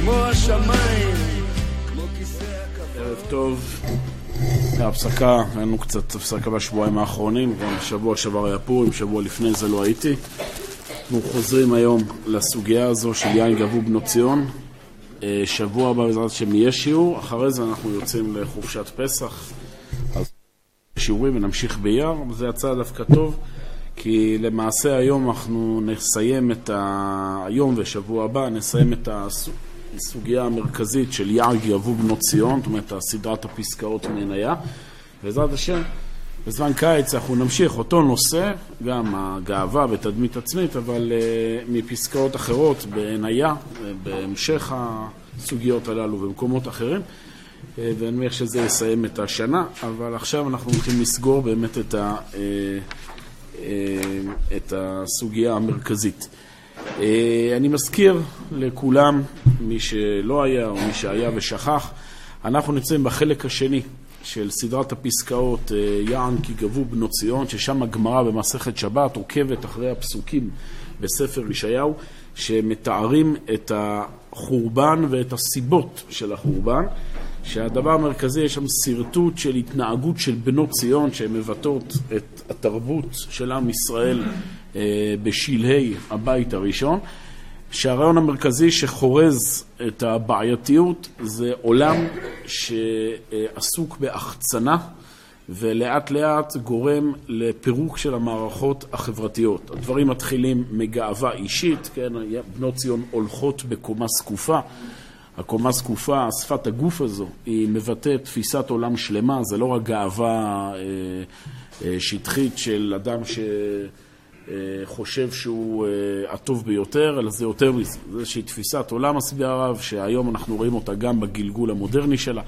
כמו השמיים, כמו כיסא הכבוד. ערב טוב. הפסקה, היה לנו קצת הפסקה בשבועיים האחרונים, גם שבוע שעבר היה פורים, שבוע לפני זה לא הייתי. אנחנו חוזרים היום לסוגיה הזו של יין גבו בנות ציון. אה, שבוע הבא בעזרת השם יהיה שיעור, אחרי זה אנחנו יוצאים לחופשת פסח. אז שיעורים ונמשיך באייר, זה יצא דווקא טוב, כי למעשה היום אנחנו נסיים את ה... היום ושבוע הבא נסיים את הסוגיה המרכזית של יער גבו בנות ציון, זאת אומרת סדרת הפסקאות מעניה. בעזרת השם, בזמן קיץ אנחנו נמשיך אותו נושא, גם הגאווה ותדמית עצמית, אבל uh, מפסקאות אחרות בעניה, בהמשך הסוגיות הללו במקומות אחרים. uh, ואני מניח שזה יסיים את השנה, אבל עכשיו אנחנו הולכים לסגור באמת את, ה, uh, uh, את הסוגיה המרכזית. Uh, אני מזכיר לכולם, מי שלא היה או מי שהיה ושכח, אנחנו נמצאים בחלק השני של סדרת הפסקאות יען כי גבו בנות ציון, ששם הגמרא במסכת שבת עוקבת אחרי הפסוקים בספר ישעיהו, שמתארים את החורבן ואת הסיבות של החורבן, שהדבר המרכזי, יש שם שרטוט של התנהגות של בנות ציון, שהן מבטאות את התרבות של עם ישראל בשלהי הבית הראשון. שהרעיון המרכזי שחורז את הבעייתיות זה עולם שעסוק בהחצנה ולאט לאט גורם לפירוק של המערכות החברתיות. הדברים מתחילים מגאווה אישית, כן, בנות ציון הולכות בקומה זקופה. הקומה זקופה, שפת הגוף הזו, היא מבטאת תפיסת עולם שלמה, זה לא רק גאווה שטחית של אדם ש... חושב שהוא הטוב ביותר, אלא זה יותר מזה. זו איזושהי תפיסת עולם מסביר הרב, שהיום אנחנו רואים אותה גם בגלגול המודרני שלה,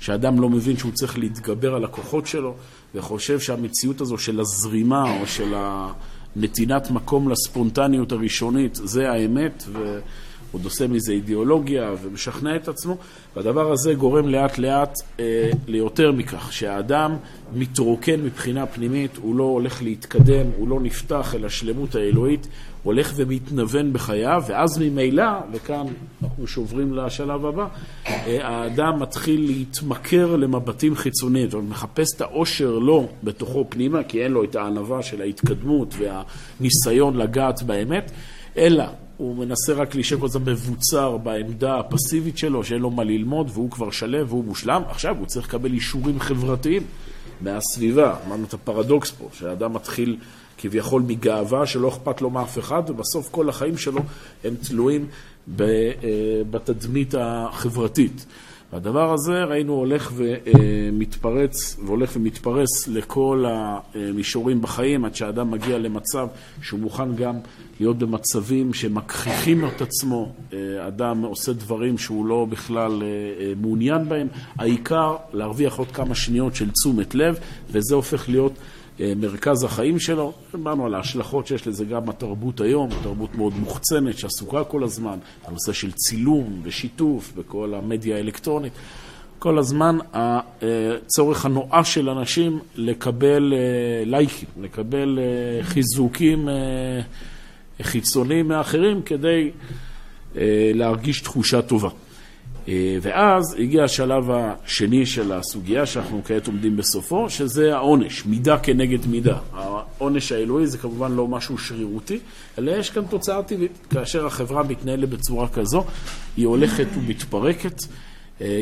שאדם לא מבין שהוא צריך להתגבר על הכוחות שלו, וחושב שהמציאות הזו של הזרימה או של נתינת מקום לספונטניות הראשונית, זה האמת, ו... עוד עושה מזה אידיאולוגיה ומשכנע את עצמו, והדבר הזה גורם לאט לאט אה, ליותר מכך, שהאדם מתרוקן מבחינה פנימית, הוא לא הולך להתקדם, הוא לא נפתח אל השלמות האלוהית, הוא הולך ומתנוון בחייו, ואז ממילא, וכאן אנחנו שוברים לשלב הבא, אה, האדם מתחיל להתמכר למבטים חיצוניים, זאת אומרת, מחפש את האושר לא בתוכו פנימה, כי אין לו את הענווה של ההתקדמות והניסיון לגעת באמת, אלא הוא מנסה רק להישאר כל הזמן מבוצר בעמדה הפסיבית שלו, שאין לו מה ללמוד, והוא כבר שלם והוא מושלם. עכשיו הוא צריך לקבל אישורים חברתיים מהסביבה. אמרנו את הפרדוקס פה, שהאדם מתחיל כביכול מגאווה שלא אכפת לו מאף אחד, ובסוף כל החיים שלו הם תלויים בתדמית החברתית. והדבר הזה ראינו הולך ומתפרץ והולך ומתפרס לכל המישורים בחיים עד שהאדם מגיע למצב שהוא מוכן גם להיות במצבים שמכחיכים את עצמו, אדם עושה דברים שהוא לא בכלל מעוניין בהם, העיקר להרוויח עוד כמה שניות של תשומת לב וזה הופך להיות מרכז החיים שלו. דיברנו על ההשלכות שיש לזה גם בתרבות היום, תרבות מאוד מוחצנת שעסוקה כל הזמן, הנושא של צילום ושיתוף בכל המדיה האלקטרונית. כל הזמן הצורך הנואש של אנשים לקבל לייקים, לקבל חיזוקים חיצוניים מאחרים כדי להרגיש תחושה טובה. ואז הגיע השלב השני של הסוגיה שאנחנו כעת עומדים בסופו, שזה העונש, מידה כנגד מידה. העונש האלוהי זה כמובן לא משהו שרירותי, אלא יש כאן תוצאה טבעית. כאשר החברה מתנהלת בצורה כזו, היא הולכת ומתפרקת.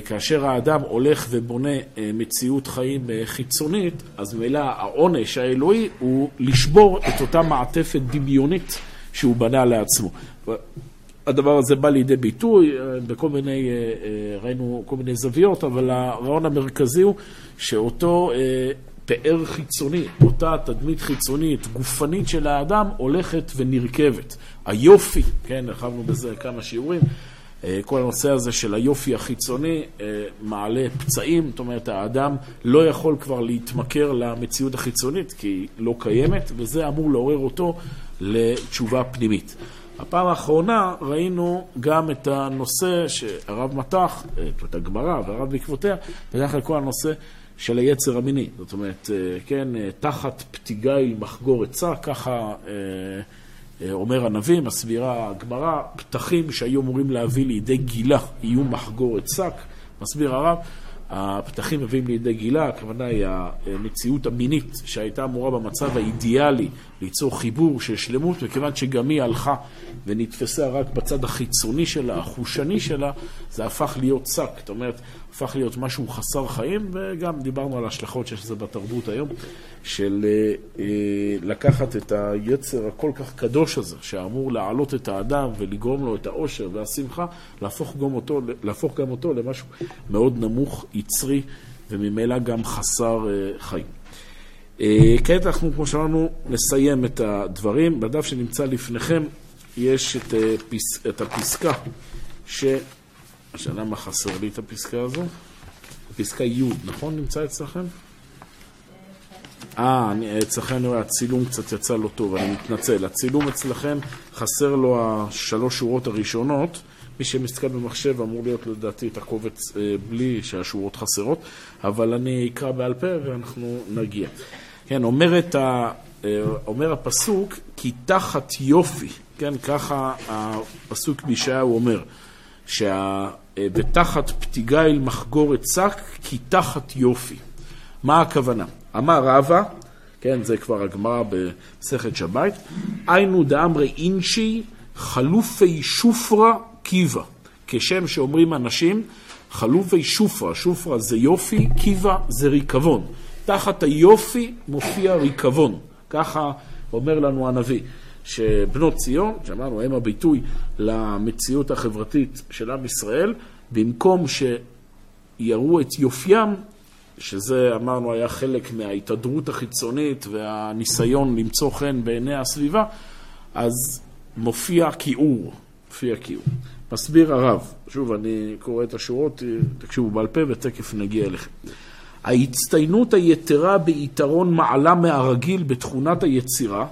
כאשר האדם הולך ובונה מציאות חיים חיצונית, אז ממילא העונש האלוהי הוא לשבור את אותה מעטפת דמיונית שהוא בנה לעצמו. הדבר הזה בא לידי ביטוי בכל מיני, ראינו כל מיני זוויות, אבל הרעיון המרכזי הוא שאותו פאר חיצוני, אותה תדמית חיצונית, גופנית של האדם, הולכת ונרכבת. היופי, כן, הרחבנו בזה כמה שיעורים, כל הנושא הזה של היופי החיצוני מעלה פצעים, זאת אומרת, האדם לא יכול כבר להתמכר למציאות החיצונית, כי היא לא קיימת, וזה אמור לעורר אותו לתשובה פנימית. הפעם האחרונה ראינו גם את הנושא שהרב מתח, את הגמרא והרב בעקבותיה, בדרך כלל כל הנושא של היצר המיני. זאת אומרת, כן, תחת פתיגי מחגור עצה, ככה אה, אומר הנביא, מסבירה הגמרא, פתחים שהיו אמורים להביא לידי גילה יהיו מחגורת שק, מסביר הרב, הפתחים מביאים לידי גילה, הכוונה היא המציאות המינית שהייתה אמורה במצב האידיאלי ליצור חיבור של שלמות, מכיוון שגם היא הלכה ונתפסה רק בצד החיצוני שלה, החושני שלה, זה הפך להיות שק, זאת אומרת, הפך להיות משהו חסר חיים, וגם דיברנו על ההשלכות שיש לזה בתרבות היום, של אה, אה, לקחת את היצר הכל כך קדוש הזה, שאמור להעלות את האדם ולגרום לו את העושר והשמחה, להפוך גם אותו, להפוך גם אותו למשהו מאוד נמוך, יצרי, וממילא גם חסר אה, חיים. כעת אנחנו, כמו שאמרנו, נסיים את הדברים. בדף שנמצא לפניכם יש את, פס, את הפסקה ש... השאלה מה חסר לי את הפסקה הזו? פסקה י', נכון? נמצא אצלכם? אה, אצלכם אני רואה, הצילום קצת יצא לא טוב, אני מתנצל. הצילום אצלכם, חסר לו השלוש שורות הראשונות. מי שמסתכל במחשב אמור להיות לדעתי את הקובץ אה, בלי שהשורות חסרות, אבל אני אקרא בעל פה ואנחנו נגיע. כן, אומר, ה, אה, אומר הפסוק, כי תחת יופי, כן, ככה הפסוק בישעיהו אומר, שה... אה, פתיגה מחגורת שק, כי תחת יופי. מה הכוונה? אמר רבא, כן, זה כבר הגמרא במסכת שבת, היינו דאמרי אינשי חלופי שופרה קיבה. כשם שאומרים אנשים, חלופי שופרה, שופרה זה יופי, קיבה זה ריקבון. תחת היופי מופיע ריקבון. ככה אומר לנו הנביא. שבנות ציון, שאמרנו, הם הביטוי למציאות החברתית של עם ישראל, במקום שיראו את יופיים, שזה אמרנו היה חלק מההתהדרות החיצונית והניסיון למצוא חן בעיני הסביבה, אז מופיע כיעור, מופיע כיעור. מסביר הרב, שוב אני קורא את השורות, תקשיבו בעל פה ותכף נגיע אליכם. ההצטיינות היתרה ביתרון מעלה מהרגיל בתכונת היצירה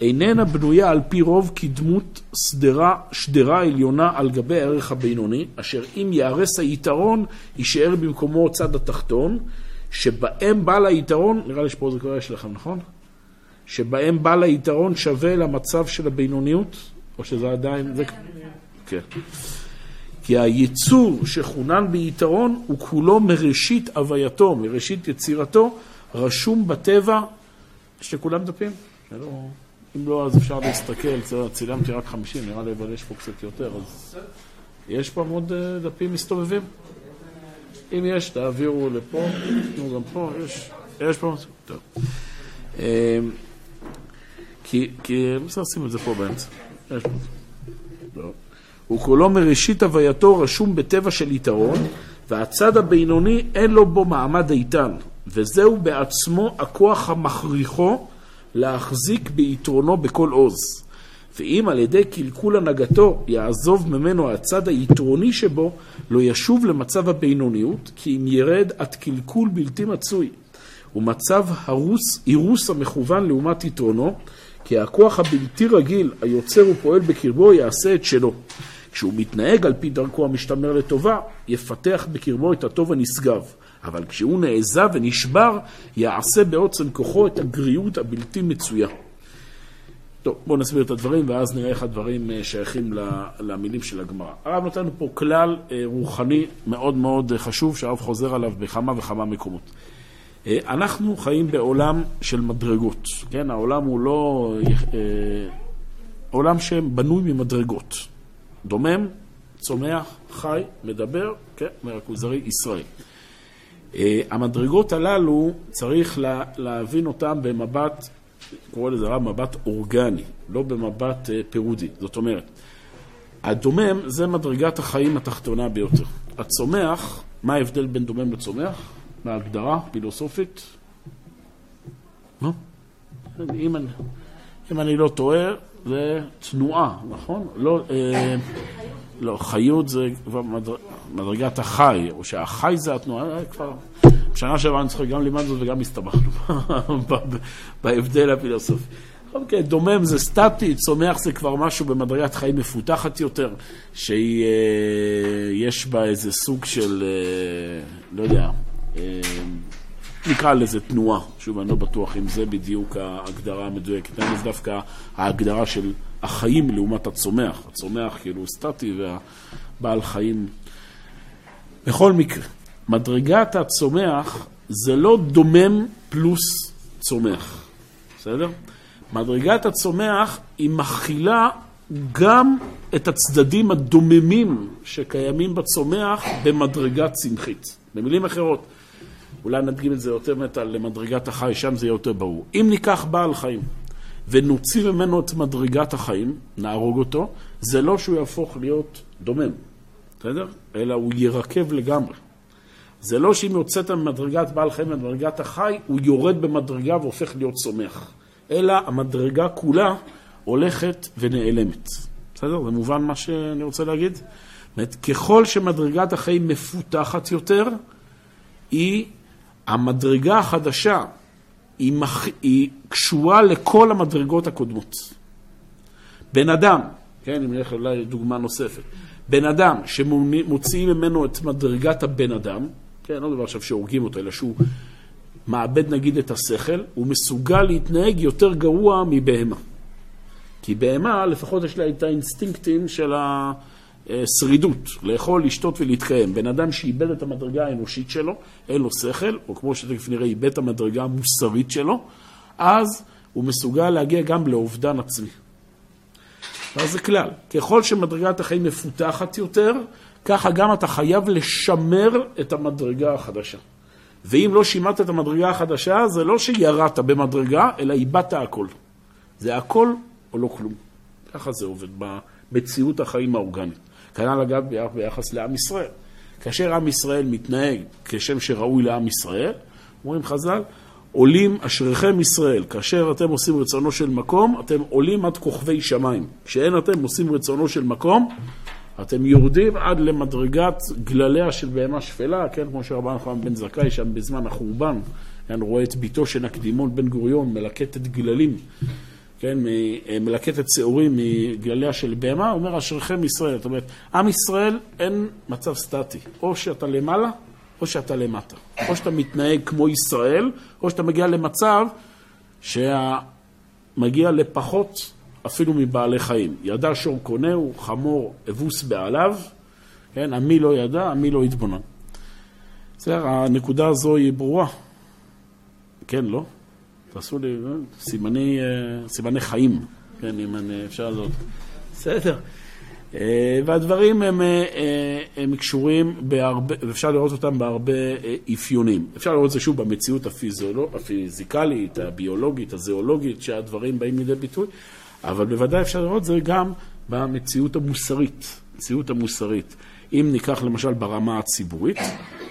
איננה בנויה על פי רוב כדמות שדרה, שדרה עליונה על גבי הערך הבינוני, אשר אם ייהרס היתרון, יישאר במקומו צד התחתון, שבהם בעל היתרון, נראה לי שפה זה כבר יש לכם, נכון? שבהם בעל היתרון שווה למצב של הבינוניות, או שזה עדיין... זה... כן. כי היצור שחונן ביתרון הוא כולו מראשית הווייתו, מראשית יצירתו, רשום בטבע, יש לכולם דפים? לא... אם לא, אז אפשר להסתכל, צילמתי רק 50, נראה לי, אבל יש פה קצת יותר, אז יש פה עוד אה, דפים מסתובבים? אם יש, תעבירו לפה, תנו גם פה, יש, יש פה, טוב. אמ, כי, כי, בסדר, שים את זה פה באמצע. יש פה. טוב. הוא כולו מראשית הווייתו רשום בטבע של יתרון, והצד הבינוני אין לו בו מעמד איתן, וזהו בעצמו הכוח המכריחו להחזיק ביתרונו בכל עוז. ואם על ידי קלקול הנהגתו יעזוב ממנו הצד היתרוני שבו, לא ישוב למצב הבינוניות, כי אם ירד עד קלקול בלתי מצוי. ומצב הרוס, אירוס המכוון לעומת יתרונו, כי הכוח הבלתי רגיל היוצר ופועל בקרבו יעשה את שלו. כשהוא מתנהג על פי דרכו המשתמר לטובה, יפתח בקרבו את הטוב הנשגב. אבל כשהוא נעזב ונשבר, יעשה בעוצם כוחו את הגריות הבלתי מצויה. טוב, בואו נסביר את הדברים ואז נראה איך הדברים אה, שייכים למילים של הגמרא. הרב נותן פה כלל אה, רוחני מאוד מאוד חשוב שהרב חוזר עליו בכמה וכמה מקומות. אה, אנחנו חיים בעולם של מדרגות, כן? העולם הוא לא... עולם שבנוי ממדרגות. דומם, צומח, חי, מדבר, כן? מרקוזרי ישראל. אה, המדרגות הללו, צריך לה, להבין אותן במבט, קורא לזה רב מבט אורגני, לא במבט אה, פירודי. זאת אומרת, הדומם זה מדרגת החיים התחתונה ביותר. הצומח, מה ההבדל בין דומם לצומח? בהגדרה פילוסופית? אם אני, אם אני לא טועה, זה תנועה, נכון? לא, אה, לא, חיות זה כבר מדרגת החי, או שהחי זה התנועה, כבר... בשנה שעברה אני זוכר, גם לימדנו וגם הסתבכנו בהבדל הפילוסופי. אוקיי, דומם זה סטטי, צומח זה כבר משהו במדרגת חיים מפותחת יותר, שיש אה, בה איזה סוג של, אה, לא יודע, אה, נקרא לזה תנועה. שוב, אני לא בטוח אם זה בדיוק ההגדרה המדויקת. אני זה דווקא ההגדרה של החיים לעומת הצומח. הצומח כאילו סטטי והבעל חיים. בכל מקרה, מדרגת הצומח זה לא דומם פלוס צומח, בסדר? מדרגת הצומח היא מכילה גם את הצדדים הדוממים שקיימים בצומח במדרגה צמחית. במילים אחרות, אולי נדגים את זה יותר מטה למדרגת החי, שם זה יהיה יותר ברור. אם ניקח בעל חיים ונוציא ממנו את מדרגת החיים, נהרוג אותו, זה לא שהוא יהפוך להיות דומם, בסדר? אלא הוא ירקב לגמרי. זה לא שאם יוצאת ממדרגת בעל חיים למדרגת החי, הוא יורד במדרגה והופך להיות צומח. אלא המדרגה כולה הולכת ונעלמת. בסדר? זה מובן מה שאני רוצה להגיד? זאת אומרת, ככל שמדרגת החיים מפותחת יותר, היא, המדרגה החדשה, היא, מח... היא קשורה לכל המדרגות הקודמות. בן אדם, כן, אם נלך אולי דוגמה נוספת, בן אדם שמוציאים ממנו את מדרגת הבן אדם, כן, לא דבר עכשיו שהורגים אותו, אלא שהוא מאבד נגיד את השכל, הוא מסוגל להתנהג יותר גרוע מבהמה. כי בהמה, לפחות יש לה את האינסטינקטים של השרידות, לאכול, לשתות ולהתקיים. בן אדם שאיבד את המדרגה האנושית שלו, אין לו שכל, או כמו שתכף נראה, איבד את המדרגה המוסרית שלו, אז הוא מסוגל להגיע גם לאובדן עצמי. אז זה כלל. ככל שמדרגת החיים מפותחת יותר, ככה גם אתה חייב לשמר את המדרגה החדשה. ואם לא שימרת את המדרגה החדשה, זה לא שירדת במדרגה, אלא איבדת הכל. זה הכל או לא כלום. ככה זה עובד במציאות החיים האורגנית. כנ"ל אגב ביחס לעם ישראל. כאשר עם ישראל מתנהג כשם שראוי לעם ישראל, אומרים חז"ל, עולים אשריכם ישראל, כאשר אתם עושים רצונו של מקום, אתם עולים עד כוכבי שמיים. כשאין אתם עושים רצונו של מקום, אתם יורדים עד למדרגת גלליה של בהמה שפלה, כן, כמו שרבן חנן בן זכאי שם בזמן החורבן, כן, רואה את ביתו של נקדימון בן גוריון מלקטת גללים, כן, מלקטת שעורים מגלליה של בהמה, אומר אשריכם ישראל. זאת אומרת, עם ישראל אין מצב סטטי, או שאתה למעלה או שאתה למטה. או שאתה מתנהג כמו ישראל, או שאתה מגיע למצב שמגיע לפחות אפילו מבעלי חיים. ידע שור קונהו, חמור אבוס בעליו, כן, עמי לא ידע, עמי לא התבונן. בסדר, הנקודה הזו היא ברורה. כן, לא? תעשו לי אה, סימני, אה, סימני חיים, כן, אם אני, אפשר לעשות. בסדר. אה, והדברים הם, הם קשורים בהרבה, ואפשר לראות אותם בהרבה אפיונים. אפשר לראות את זה שוב במציאות הפיזיקלית, הביולוגית, הזואולוגית, שהדברים באים לידי ביטוי, אבל בוודאי אפשר לראות את זה גם במציאות המוסרית, המציאות המוסרית. אם ניקח למשל ברמה הציבורית,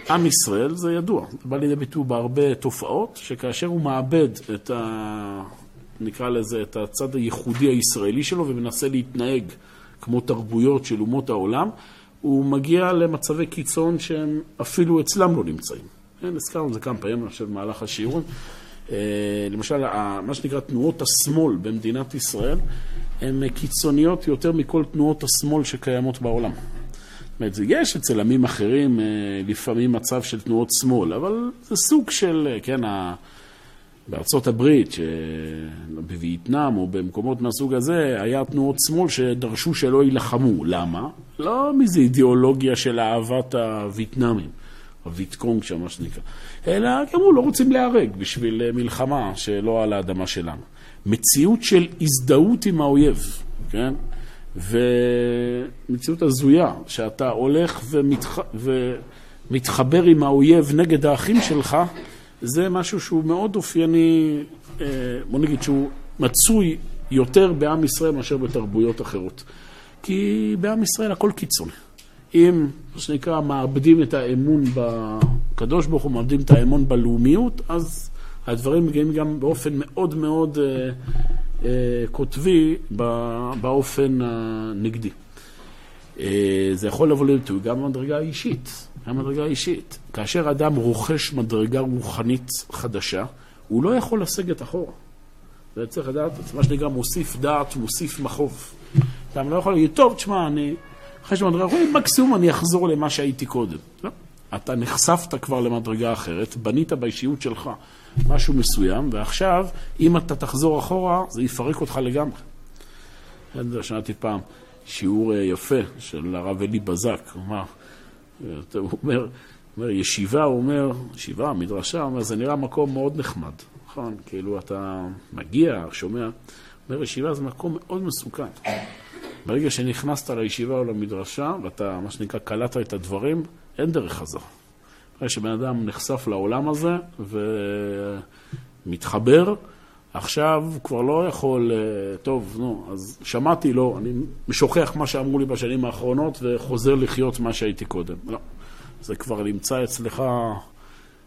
עם ישראל זה ידוע, זה בא לידי ביטוי בהרבה תופעות, שכאשר הוא מאבד את ה... נקרא לזה, את הצד הייחודי הישראלי שלו ומנסה להתנהג כמו תרבויות של אומות העולם, הוא מגיע למצבי קיצון שהם אפילו אצלם לא נמצאים. כן, הזכרנו את זה כמה פעמים, אני חושב, במהלך השיעורים. אה, למשל, מה שנקרא תנועות השמאל במדינת ישראל, הן קיצוניות יותר מכל תנועות השמאל שקיימות בעולם. זאת אומרת, יש אצל עמים אחרים אה, לפעמים מצב של תנועות שמאל, אבל זה סוג של, אה, כן, בארצות הברית, בווייטנאם או במקומות מהסוג הזה, היה תנועות שמאל שדרשו שלא יילחמו. למה? לא מאיזו אידיאולוגיה של אהבת הווייטנאמים. הוויטקונג שם, מה שנקרא, אלא אמרו, לא רוצים להיהרג בשביל אה, מלחמה שלא על האדמה שלנו. מציאות של הזדהות עם האויב, כן? ומציאות הזויה, שאתה הולך ומתח... ומתחבר עם האויב נגד האחים שלך, זה משהו שהוא מאוד אופייני, אה, בוא נגיד שהוא מצוי יותר בעם ישראל מאשר בתרבויות אחרות. כי בעם ישראל הכל קיצוני. אם, מה שנקרא, מאבדים את האמון בקדוש ברוך הוא, מאבדים את האמון בלאומיות, אז הדברים מגיעים גם באופן מאוד מאוד אה, קוטבי באופן הנגדי. אה, זה יכול לבוא לביטוי גם במדרגה האישית, גם במדרגה האישית. כאשר אדם רוכש מדרגה רוחנית חדשה, הוא לא יכול לסגת אחורה. זה צריך לדעת, מה שנקרא מוסיף דעת, מוסיף מחוב. אתה לא יכול להגיד, טוב, תשמע, אני אחרי שמדרגה רוחנית, מקסימום אני אחזור למה שהייתי קודם. לא. אתה נחשפת כבר למדרגה אחרת, בנית באישיות שלך משהו מסוים, ועכשיו, אם אתה תחזור אחורה, זה יפרק אותך לגמרי. שמעתי פעם שיעור אה, יפה של הרב אלי בזק, הוא אמר, הוא אומר, אומר, ישיבה, הוא אומר, ישיבה, מדרשה, הוא אומר, זה נראה מקום מאוד נחמד, נכון? כאילו אתה מגיע, שומע, אומר, ישיבה זה מקום מאוד מסוכן. ברגע שנכנסת לישיבה או למדרשה, ואתה, מה שנקרא, קלטת את הדברים, אין דרך חזרה. ברגע שבן אדם נחשף לעולם הזה ומתחבר, עכשיו הוא כבר לא יכול, אה, טוב, נו, אז שמעתי, לא, אני משוכח מה שאמרו לי בשנים האחרונות וחוזר לחיות מה שהייתי קודם. לא, זה כבר נמצא אצלך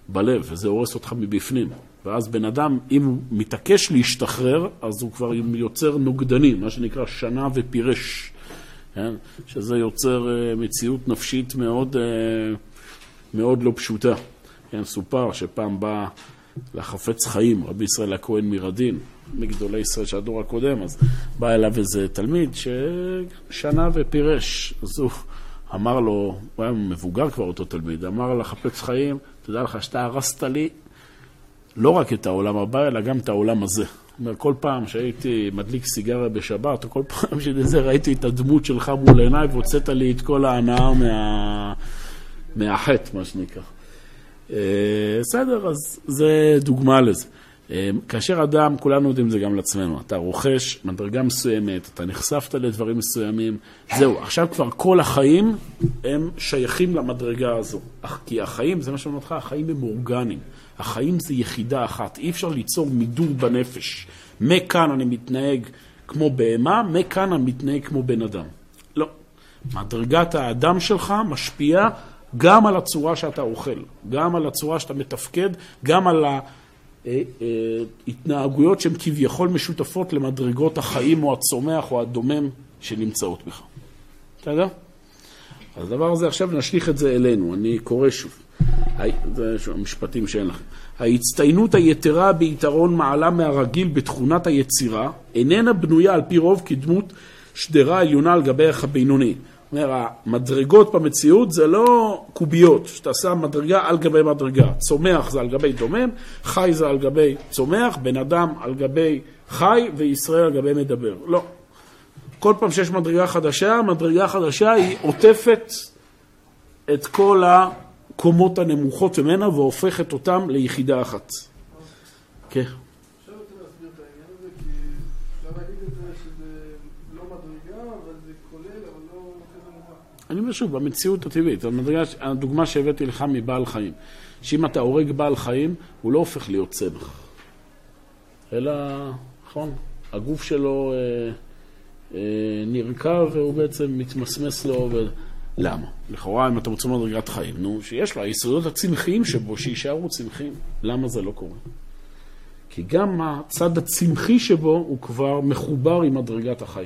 בלב, וזה הורס אותך מבפנים. ואז בן אדם, אם הוא מתעקש להשתחרר, אז הוא כבר יוצר נוגדנים, מה שנקרא שנה ופירש, כן? שזה יוצר אה, מציאות נפשית מאוד, אה, מאוד לא פשוטה. כן, סופר שפעם בא לחפץ חיים, רבי ישראל הכהן מרדין, מגדולי ישראל של הדור הקודם, אז בא אליו איזה תלמיד ששנה ופירש. אז הוא אמר לו, הוא היה מבוגר כבר אותו תלמיד, אמר לחפץ חיים, תדע לך שאתה הרסת לי לא רק את העולם הבא, אלא גם את העולם הזה. אומר, כל פעם שהייתי מדליק סיגריה בשבת, או כל פעם שזה ראיתי את הדמות שלך מול עיניי והוצאת לי את כל ההנאה מה... מהחטא, מה שנקרא. אה, בסדר, אז זה דוגמה לזה. אה, כאשר אדם, כולנו יודעים זה גם לעצמנו, אתה רוכש מדרגה מסוימת, אתה נחשפת לדברים מסוימים, זהו, עכשיו כבר כל החיים הם שייכים למדרגה הזו. כי החיים, זה מה שאומר אותך, החיים הם אורגניים. החיים זה יחידה אחת, אי אפשר ליצור מידור בנפש. מכאן אני מתנהג כמו בהמה, מכאן אני מתנהג כמו בן אדם. לא. מדרגת האדם שלך משפיעה גם על הצורה שאתה אוכל, גם על הצורה שאתה מתפקד, גם על ההתנהגויות שהן כביכול משותפות למדרגות החיים או הצומח או הדומם שנמצאות בך. יודע? אז הדבר הזה, עכשיו נשליך את זה אלינו, אני קורא שוב. זה משפטים שאין לכם. ההצטיינות היתרה ביתרון מעלה מהרגיל בתכונת היצירה איננה בנויה על פי רוב כדמות שדרה עליונה על גבי הבינוני. זאת אומרת, המדרגות במציאות זה לא קוביות, שאתה שם מדרגה על גבי מדרגה. צומח זה על גבי דומם, חי זה על גבי צומח, בן אדם על גבי חי וישראל על גבי מדבר. לא. כל פעם שיש מדרגה חדשה, מדרגה חדשה היא עוטפת את כל הקומות הנמוכות ממנה והופכת אותם ליחידה אחת. כן. עכשיו אני אומר שוב, במציאות הטבעית, הדוגמה שהבאתי לך מבעל חיים, שאם אתה הורג בעל חיים, הוא לא הופך להיות צמח, אלא, נכון, הגוף שלו אה, אה, נרקב והוא בעצם מתמסמס לו. ו... למה? לכאורה, אם אתה רוצה מדרגת חיים, נו, שיש לו היסודות הצמחיים שבו, שיישארו צמחיים. למה זה לא קורה? כי גם הצד הצמחי שבו הוא כבר מחובר עם מדרגת החי.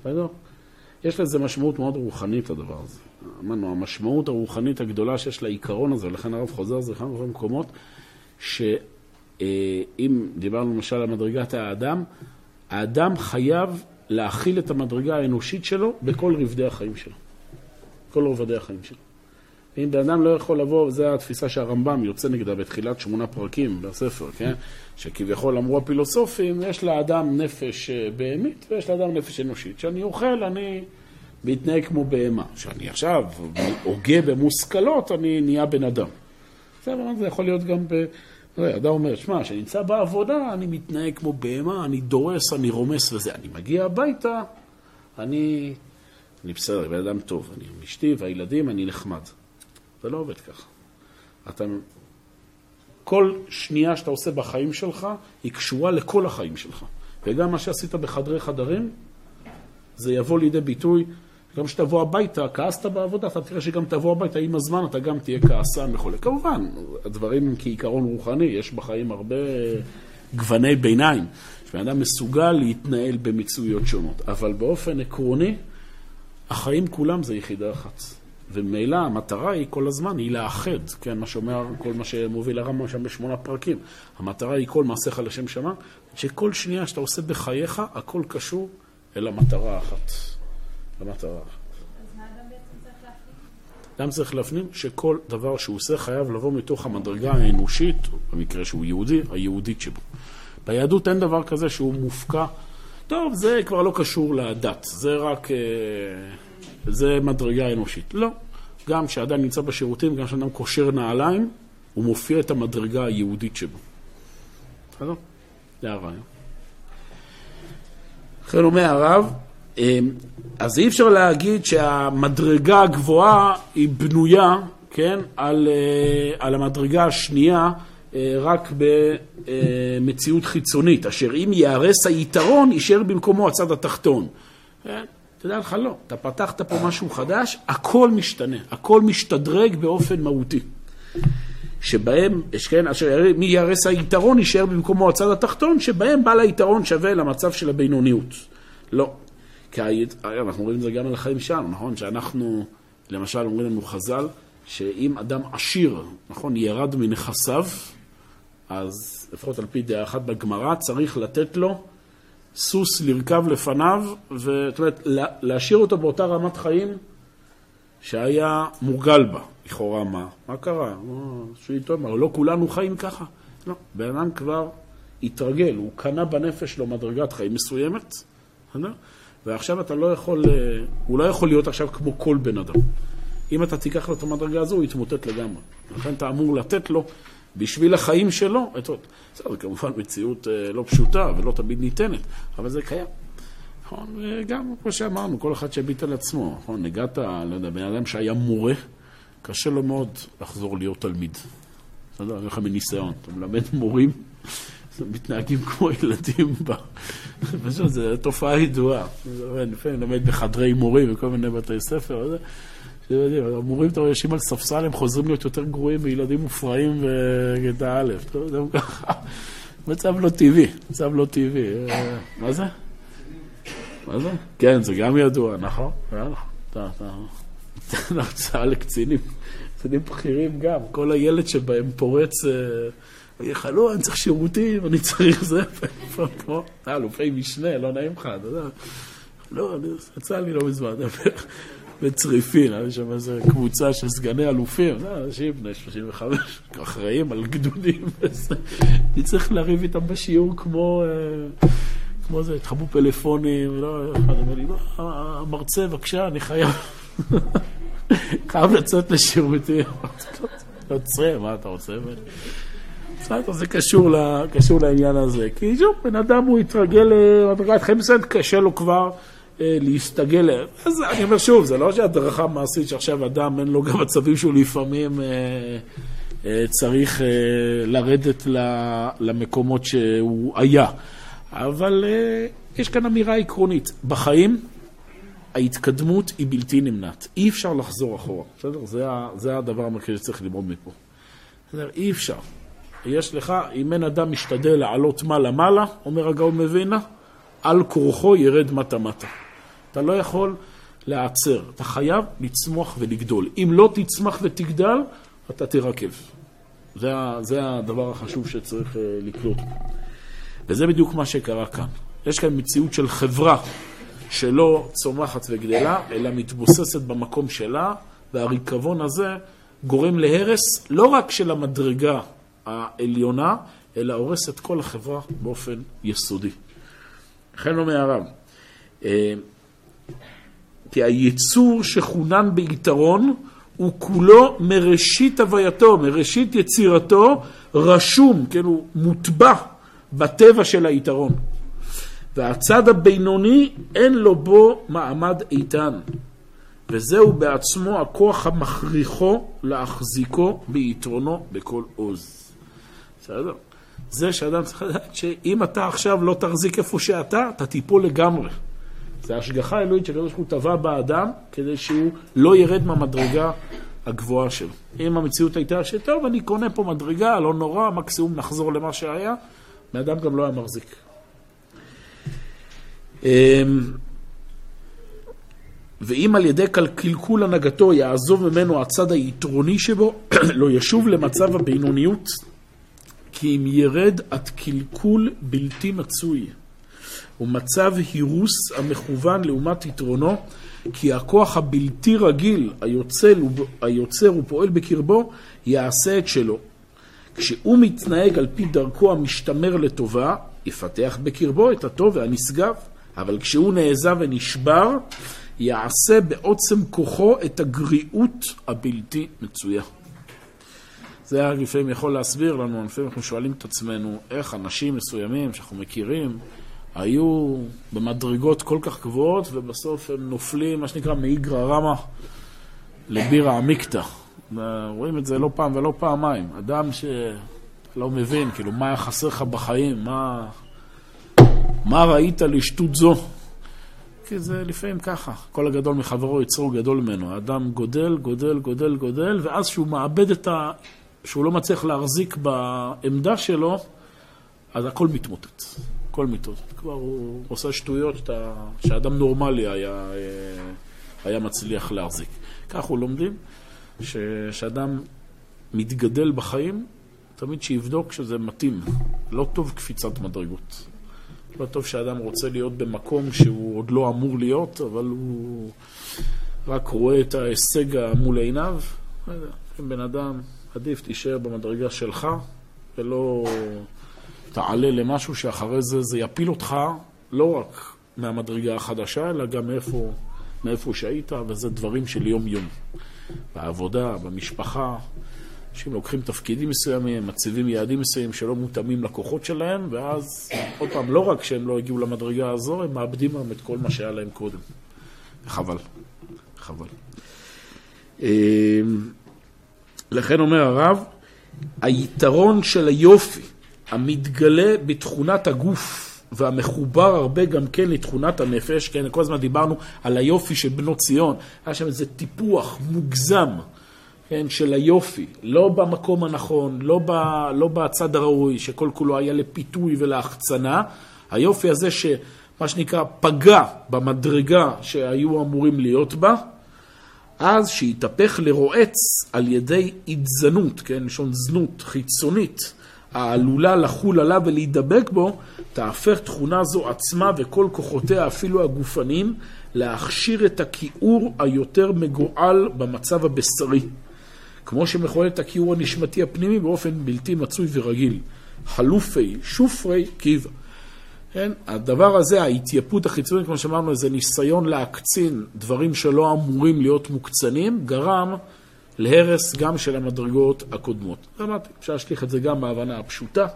בסדר? יש לזה משמעות מאוד רוחנית, הדבר הזה. אמרנו, המשמעות הרוחנית הגדולה שיש לעיקרון הזה, ולכן הרב חוזר זה בכמה מקומות, שאם דיברנו למשל על מדרגת האדם, האדם חייב להכיל את המדרגה האנושית שלו בכל רבדי החיים שלו. כל רובדי החיים שלו. אם בן אדם לא יכול לבוא, וזו התפיסה שהרמב"ם יוצא נגדה בתחילת שמונה פרקים בספר, כן? שכביכול אמרו הפילוסופים, יש לאדם נפש אה, בהמית ויש לאדם נפש אנושית. כשאני אוכל, אני מתנהג כמו בהמה. כשאני עכשיו הוגה במושכלות, אני נהיה בן אדם. זה, זה יכול להיות גם ב... אדם אומר, שמע, כשאני נמצא בעבודה, אני מתנהג כמו בהמה, אני דורס, אני רומס וזה. אני מגיע הביתה, אני אני בסדר, בן אדם טוב, אני עם אשתי והילדים, אני נחמד. זה לא עובד ככה. אתה... כל שנייה שאתה עושה בחיים שלך, היא קשורה לכל החיים שלך. וגם מה שעשית בחדרי חדרים, זה יבוא לידי ביטוי. גם כשתבוא הביתה, כעסת בעבודה, אתה תראה שגם תבוא הביתה, עם הזמן אתה גם תהיה כעסן וכו'. כמובן, הדברים כעיקרון רוחני, יש בחיים הרבה גווני ביניים, שבן אדם מסוגל להתנהל במצויות שונות. אבל באופן עקרוני, החיים כולם זה יחידה אחת. וממילא המטרה היא כל הזמן, היא לאחד, כן, מה שאומר כל מה שמוביל הרמב"ם שם בשמונה פרקים. המטרה היא כל מעשיך לשם שמיים, שכל שנייה שאתה עושה בחייך, הכל קשור אל המטרה האחת. למטרה האחת. אז מה אדם בעצם צריך להחליט? אדם צריך להפנים שכל דבר שהוא עושה חייב לבוא מתוך המדרגה האנושית, במקרה שהוא יהודי, היהודית שבו. ביהדות אין דבר כזה שהוא מופקע. טוב, זה כבר לא קשור לדת, זה רק... אה, זה מדרגה אנושית. לא. גם כשאדם נמצא בשירותים, גם כשאדם קושר נעליים, הוא מופיע את המדרגה היהודית שבו. בסדר? זה הרעיון. לכן אומר הרב, אמ, אז אי אפשר להגיד שהמדרגה הגבוהה היא בנויה, כן, על, אה, על המדרגה השנייה אה, רק במציאות חיצונית, אשר אם ייהרס היתרון, יישאר במקומו הצד התחתון. כן? תדע לך, לא. אתה פתחת פה משהו חדש, הכל משתנה, הכל משתדרג באופן מהותי. שבהם, כן, אשר מי ייהרס היתרון, יישאר במקומו הצד התחתון, שבהם בעל היתרון שווה למצב של הבינוניות. לא. כי אנחנו רואים את זה גם על החיים שלנו, נכון? שאנחנו, למשל, אומרים לנו חז"ל, שאם אדם עשיר, נכון, ירד מנכסיו, אז לפחות על פי דעה אחת בגמרא, צריך לתת לו סוס לרכב לפניו, זאת אומרת, להשאיר אותו באותה רמת חיים שהיה מורגל בה. לכאורה מה? מה קרה? שהוא אמר, לא כולנו חיים ככה. לא, בן אדם כבר התרגל, הוא קנה בנפש שלו מדרגת חיים מסוימת, ועכשיו אתה לא יכול, אה, הוא לא יכול להיות עכשיו כמו כל בן אדם. אם אתה תיקח לו את המדרגה הזו, הוא יתמוטט לגמרי. לכן אתה אמור לתת לו, בשביל החיים שלו. זה כמובן מציאות אה, לא פשוטה ולא תמיד ניתנת, אבל זה קיים. נכון? וגם, כמו שאמרנו, כל אחד שיביט על עצמו. נכון? הגעת, לא יודע, בן אדם שהיה מורה, קשה לו מאוד לחזור להיות תלמיד. בסדר? אני אומר לך מניסיון. אתה מלמד מורים, מתנהגים כמו ילדים. פשוט זו תופעה ידועה. לפעמים לומד בחדרי מורים וכל מיני בתי ספר. המורים, אתה רואה, יושבים על ספסל, הם חוזרים להיות יותר גרועים מילדים מופרעים בכיתה א'. מצב לא טבעי, מצב לא טבעי. מה זה? מה זה? כן, זה גם ידוע, נכון? אתה, אתה, הרצאה לקצינים, קצינים בכירים גם, כל הילד שבהם פורץ, אה, לא, אני צריך שירותים, אני צריך זה, כמו אלופי משנה, לא נעים לך, אתה יודע. לא, יצא לי לא מזמן, בצריפין, היה שם איזו קבוצה של סגני אלופים, אנשים בני 35, אחראים על גדודים. אני צריך לריב איתם בשיעור כמו... אה, כמו זה, התחבאו פלאפונים, לא, אחד אומר לי, המרצה, בבקשה, אני חייב, חייב לצאת לשירותים. יוצא, מה אתה רוצה? בסדר, זה קשור, לה, קשור לעניין הזה. כי שוב, בן אדם הוא התרגל למדרגת מסוימת, קשה לו כבר אה, להסתגל. אז אני אומר שוב, זה לא שהדרכה מעשית שעכשיו אדם אין לו גם מצבים שהוא לפעמים אה, אה, צריך אה, לרדת למקומות שהוא היה. אבל יש כאן אמירה עקרונית. בחיים ההתקדמות היא בלתי נמנעת. אי אפשר לחזור אחורה, בסדר? זה, זה הדבר המרכזי שצריך ללמוד מפה. בסדר? אי אפשר. יש לך, אם אין אדם משתדל לעלות מעלה-מעלה, אומר הגאון מווינה, על כורחו ירד מטה-מטה. אתה לא יכול להיעצר, אתה חייב לצמוח ולגדול. אם לא תצמח ותגדל, אתה תרקב. זה, זה הדבר החשוב שצריך uh, לקלוט. וזה בדיוק מה שקרה כאן. יש כאן מציאות של חברה שלא צומחת וגדלה, אלא מתבוססת במקום שלה, והריקבון הזה גורם להרס לא רק של המדרגה העליונה, אלא הורס את כל החברה באופן יסודי. לכן אומר הרב, אה, כי היצור שחונן ביתרון הוא כולו מראשית הווייתו, מראשית יצירתו, רשום, כן, הוא מוטבע בטבע של היתרון. והצד הבינוני אין לו בו מעמד איתן. וזהו בעצמו הכוח המכריחו להחזיקו ביתרונו בכל עוז. בסדר? זה שאדם צריך לדעת שאם אתה עכשיו לא תחזיק איפה שאתה, אתה תיפול לגמרי. זה השגחה אלוהית שקדוש ברוך הוא טבע באדם כדי שהוא לא ירד מהמדרגה הגבוהה שלו. אם המציאות הייתה שטוב, אני קונה פה מדרגה, לא נורא, מקסימום נחזור למה שהיה, בן גם לא היה מחזיק. אמ, ואם על ידי קלקול הנהגתו יעזוב ממנו הצד היתרוני שבו, לא ישוב למצב הבינוניות, כי אם ירד עד קלקול בלתי מצוי. הוא מצב הירוס המכוון לעומת יתרונו, כי הכוח הבלתי רגיל היוצר, היוצר ופועל בקרבו, יעשה את שלו. כשהוא מתנהג על פי דרכו המשתמר לטובה, יפתח בקרבו את הטוב והנשגב, אבל כשהוא נעזב ונשבר, יעשה בעוצם כוחו את הגריעות הבלתי מצויה. זה היה לפעמים יכול להסביר לנו, לפעמים אנחנו שואלים את עצמנו איך אנשים מסוימים שאנחנו מכירים היו במדרגות כל כך גבוהות ובסוף הם נופלים, מה שנקרא, מאיגרא רמא לבירה עמיקתא. רואים את זה לא פעם ולא פעמיים. אדם שלא מבין, כאילו, מה היה חסר לך בחיים, מה, מה ראית לשטות זו? כי זה לפעמים ככה, כל הגדול מחברו יצרו גדול ממנו. האדם גודל, גודל, גודל, גודל, ואז שהוא מאבד את ה... שהוא לא מצליח להחזיק בעמדה שלו, אז הכל מתמוטט. הכל מתמוטט. כבר הוא עושה שטויות שאתה, שאדם נורמלי היה, אה, היה מצליח להחזיק. הוא לומדים, שאדם מתגדל בחיים, תמיד שיבדוק שזה מתאים. לא טוב קפיצת מדרגות. לא טוב שאדם רוצה להיות במקום שהוא עוד לא אמור להיות, אבל הוא רק רואה את ההישג מול עיניו. בן אדם, עדיף תישאר במדרגה שלך, ולא תעלה למשהו שאחרי זה זה יפיל אותך לא רק מהמדרגה החדשה, אלא גם מאיפה, מאיפה שהיית, וזה דברים של יום-יום. בעבודה, במשפחה, אנשים לוקחים תפקידים מסוימים, מציבים יעדים מסוימים שלא מותאמים לכוחות שלהם, ואז עוד פעם, לא רק שהם לא הגיעו למדרגה הזו, הם מאבדים היום את כל מה שהיה להם קודם. חבל, חבל. אמ, לכן אומר הרב, היתרון של היופי המתגלה בתכונת הגוף והמחובר הרבה גם כן לתכונת הנפש, כן, כל הזמן דיברנו על היופי של בנות ציון, היה שם איזה טיפוח מוגזם. כן, של היופי, לא במקום הנכון, לא, ב, לא בצד הראוי, שכל כולו היה לפיתוי ולהחצנה. היופי הזה שמה שנקרא פגע במדרגה שהיו אמורים להיות בה, אז שהתהפך לרועץ על ידי התזנות, כן, לשון זנות חיצונית, העלולה לחול עליו ולהידבק בו, תהפך תכונה זו עצמה וכל כוחותיה, אפילו הגופניים, להכשיר את הכיעור היותר מגועל במצב הבשרי. כמו שמחולל את הכיעור הנשמתי הפנימי באופן בלתי מצוי ורגיל. חלופי שופרי קיבה. כן? הדבר הזה, ההתייפות החיצונית, כמו שאמרנו, זה ניסיון להקצין דברים שלא אמורים להיות מוקצנים, גרם להרס גם של המדרגות הקודמות. אמרתי, אפשר להשליך את זה גם בהבנה הפשוטה,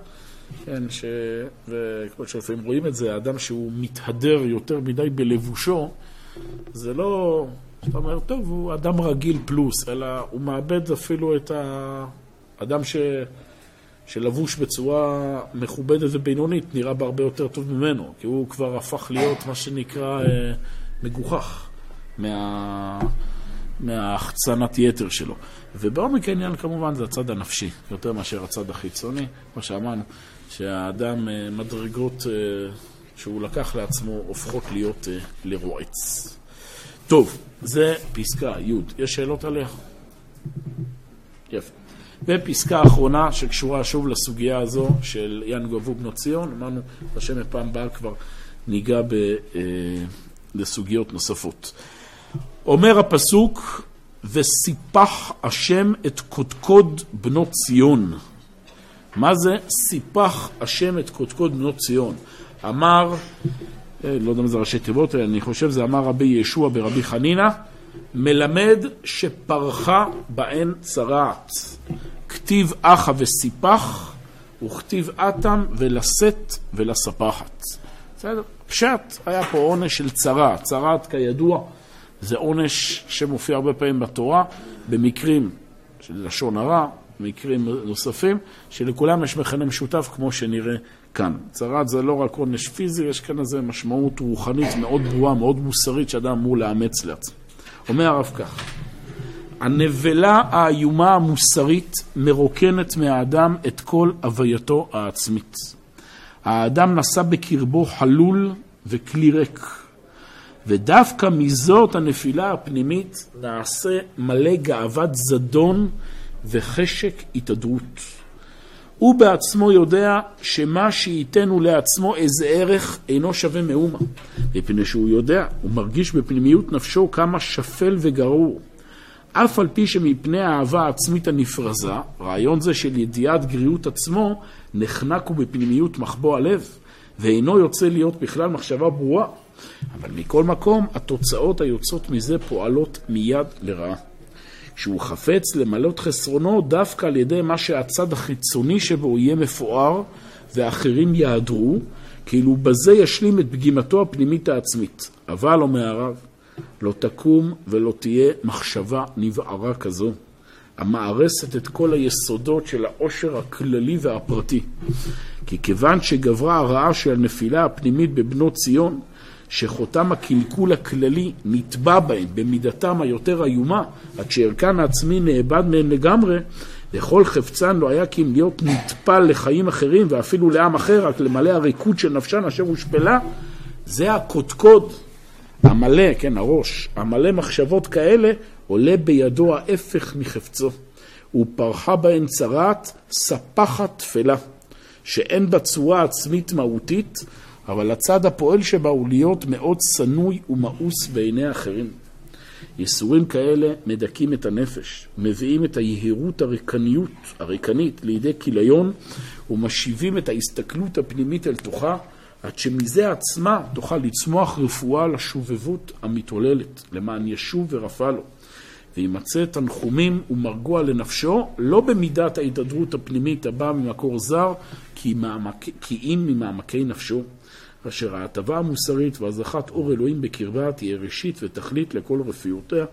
כן, ש... וכמו שלפעמים רואים את זה, האדם שהוא מתהדר יותר מדי בלבושו, זה לא אתה אומר, טוב, הוא אדם רגיל פלוס, אלא הוא מאבד אפילו את האדם ש... שלבוש בצורה מכובדת ובינונית, נראה בהרבה יותר טוב ממנו, כי הוא כבר הפך להיות מה שנקרא אה, מגוחך מה... מההחצנת יתר שלו. ובעומק העניין כמובן זה הצד הנפשי, יותר מאשר הצד החיצוני, כמו שאמרנו, שהאדם, אה, מדרגות אה, שהוא לקח לעצמו הופכות להיות אה, לרועץ. טוב, זה פסקה י'. יש שאלות עליה? יפה. ופסקה אחרונה שקשורה שוב לסוגיה הזו של יאן גבו בנות ציון, אמרנו, השם מפעם הבאה כבר ניגע ב, אה, לסוגיות נוספות. אומר הפסוק, וסיפח השם את קודקוד בנות ציון. מה זה סיפח השם את קודקוד בנות ציון? אמר אה, לא יודע אם זה ראשי תיבות, אני חושב זה אמר רבי ישוע ברבי חנינא, מלמד שפרחה בהן צרעת. כתיב אחא וסיפח, וכתיב אטם ולשאת ולספחת. בסדר? פשט, היה פה עונש של צרעת. צרעת, כידוע, זה עונש שמופיע הרבה פעמים בתורה, במקרים של לשון הרע, מקרים נוספים, שלכולם יש מכנה משותף, כמו שנראה כאן. צרת זה לא רק עונש פיזי, יש כאן איזו משמעות רוחנית מאוד ברורה, מאוד מוסרית, שאדם אמור לאמץ לעצמו. אומר הרב כך, הנבלה האיומה המוסרית מרוקנת מהאדם את כל הווייתו העצמית. האדם נשא בקרבו חלול וכלי ריק, ודווקא מזאת הנפילה הפנימית נעשה מלא גאוות זדון וחשק התהדרות. הוא בעצמו יודע שמה שייתנו לעצמו איזה ערך אינו שווה מאומה. מפני שהוא יודע, הוא מרגיש בפנימיות נפשו כמה שפל וגרור. אף על פי שמפני האהבה העצמית הנפרזה, רעיון זה של ידיעת גריעות עצמו נחנק הוא בפנימיות מחבוא הלב, ואינו יוצא להיות בכלל מחשבה ברורה. אבל מכל מקום, התוצאות היוצאות מזה פועלות מיד לרעה. כשהוא חפץ למלות חסרונו דווקא על ידי מה שהצד החיצוני שבו יהיה מפואר ואחרים יהדרו, כאילו בזה ישלים את פגימתו הפנימית העצמית. אבל, אומר הרב, לא תקום ולא תהיה מחשבה נבערה כזו, המארסת את כל היסודות של העושר הכללי והפרטי. כי כיוון שגברה הרעה של הנפילה הפנימית בבנות ציון, שחותם הקלקול הכללי נטבע בהם במידתם היותר איומה, עד שערכן העצמי נאבד מהם לגמרי, לכל חפצן לא היה כי אם להיות נטפל לחיים אחרים ואפילו לעם אחר, רק למלא הריקוד של נפשן אשר הושפלה, זה הקודקוד המלא, כן, הראש, המלא מחשבות כאלה, עולה בידו ההפך מחפצו. ופרחה בהן צרת, ספחת תפלה, שאין בה צורה עצמית מהותית, אבל הצד הפועל שבה הוא להיות מאוד שנוי ומאוס בעיני האחרים. ייסורים כאלה מדכאים את הנפש, מביאים את היהירות הריקניות, הריקנית לידי כיליון ומשיבים את ההסתכלות הפנימית אל תוכה, עד שמזה עצמה תוכל לצמוח רפואה לשובבות המתעוללת, למען ישוב ורפא לו. וימצא תנחומים ומרגוע לנפשו, לא במידת ההתהדרות הפנימית הבאה ממקור זר, כי, מעמק, כי אם ממעמקי נפשו. אשר ההטבה המוסרית והזכת אור אלוהים בקרבה תהיה ראשית ותכלית לכל רפואותיה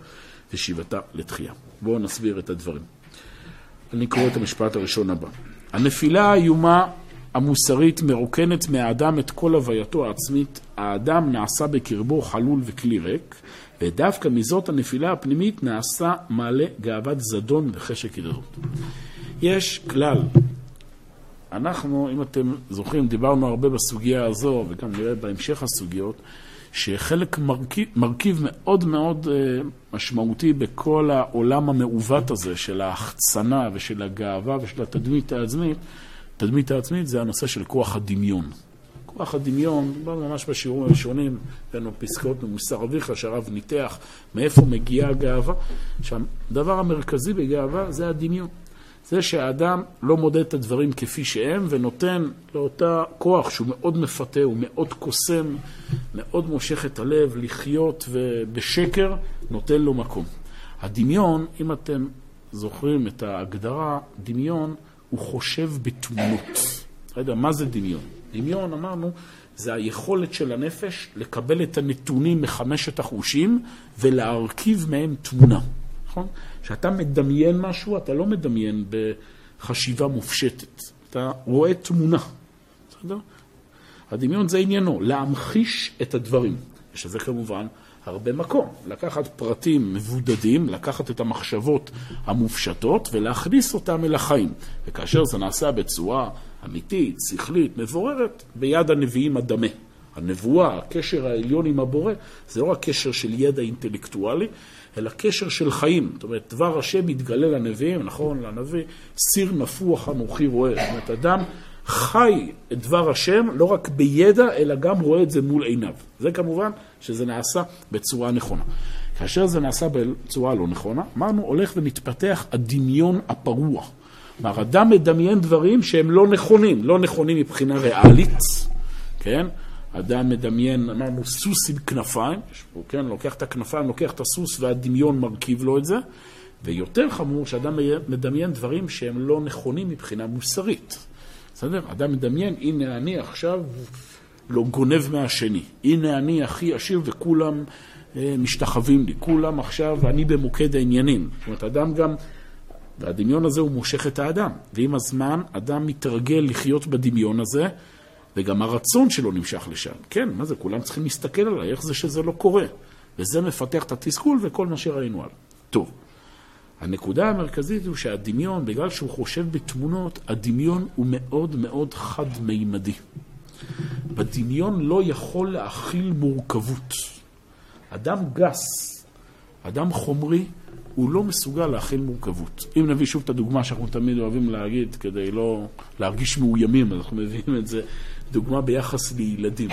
ושיבתה לתחייה. בואו נסביר את הדברים. אני קורא את המשפט הראשון הבא. הנפילה האיומה המוסרית מרוקנת מהאדם את כל הווייתו העצמית, האדם נעשה בקרבו חלול וכלי ריק, ודווקא מזאת הנפילה הפנימית נעשה מעלה גאוות זדון וחשק ידידות. יש כלל, אנחנו, אם אתם זוכרים, דיברנו הרבה בסוגיה הזו, וגם נראה בהמשך הסוגיות, שחלק מרכיב, מרכיב מאוד מאוד uh, משמעותי בכל העולם המעוות הזה של ההחצנה ושל הגאווה ושל התדמית העצמית, התדמית העצמית זה הנושא של כוח הדמיון. כוח הדמיון, דיברנו ממש בשיעורים הראשונים, הבאנו פסקאות ממוסר אביך, שהרב ניתח מאיפה מגיעה הגאווה. שהדבר המרכזי בגאווה זה הדמיון. זה שהאדם לא מודד את הדברים כפי שהם ונותן לאותה כוח שהוא מאוד מפתה, הוא מאוד קוסם, מאוד מושך את הלב לחיות ובשקר נותן לו מקום. הדמיון, אם אתם זוכרים את ההגדרה, דמיון הוא חושב בתמונות. יודע, מה זה דמיון? דמיון, אמרנו, זה היכולת של הנפש לקבל את הנתונים מחמשת החושים ולהרכיב מהם תמונה. נכון? כשאתה מדמיין משהו, אתה לא מדמיין בחשיבה מופשטת. אתה רואה תמונה. בסדר? הדמיון זה עניינו, להמחיש את הדברים. יש לזה כמובן הרבה מקום. לקחת פרטים מבודדים, לקחת את המחשבות המופשטות ולהכניס אותם אל החיים. וכאשר זה נעשה בצורה אמיתית, שכלית, מבוררת, ביד הנביאים הדמה. הנבואה, הקשר העליון עם הבורא, זה לא רק קשר של ידע אינטלקטואלי, אלא קשר של חיים. זאת אומרת, דבר השם מתגלה לנביאים, נכון, לנביא, סיר נפוח אנוכי רואה. זאת אומרת, אדם חי את דבר השם לא רק בידע, אלא גם רואה את זה מול עיניו. זה כמובן שזה נעשה בצורה נכונה. כאשר זה נעשה בצורה לא נכונה, אמרנו, הולך ומתפתח הדמיון הפרוע. כלומר, אדם מדמיין דברים שהם לא נכונים, לא נכונים מבחינה ריאלית, כן? אדם מדמיין, אמרנו, סוס עם כנפיים, פה, כן, לוקח את הכנפיים, לוקח את הסוס והדמיון מרכיב לו את זה, ויותר חמור, שאדם מדמיין דברים שהם לא נכונים מבחינה מוסרית. בסדר? אדם מדמיין, הנה אני עכשיו לא גונב מהשני. הנה אני הכי עשיר וכולם אה, משתחווים לי. כולם עכשיו, אני במוקד העניינים. זאת אומרת, אדם גם, והדמיון הזה הוא מושך את האדם. ועם הזמן, אדם מתרגל לחיות בדמיון הזה, וגם הרצון שלו נמשך לשם. כן, מה זה, כולם צריכים להסתכל עליי, איך זה שזה לא קורה? וזה מפתח את התסכול וכל מה שראינו עליו. טוב. הנקודה המרכזית הוא שהדמיון, בגלל שהוא חושב בתמונות, הדמיון הוא מאוד מאוד חד-מימדי. בדמיון לא יכול להכיל מורכבות. אדם גס, אדם חומרי, הוא לא מסוגל להכיל מורכבות. אם נביא שוב את הדוגמה שאנחנו תמיד אוהבים להגיד, כדי לא להרגיש מאוימים, אנחנו מביאים את זה, דוגמה ביחס לילדים.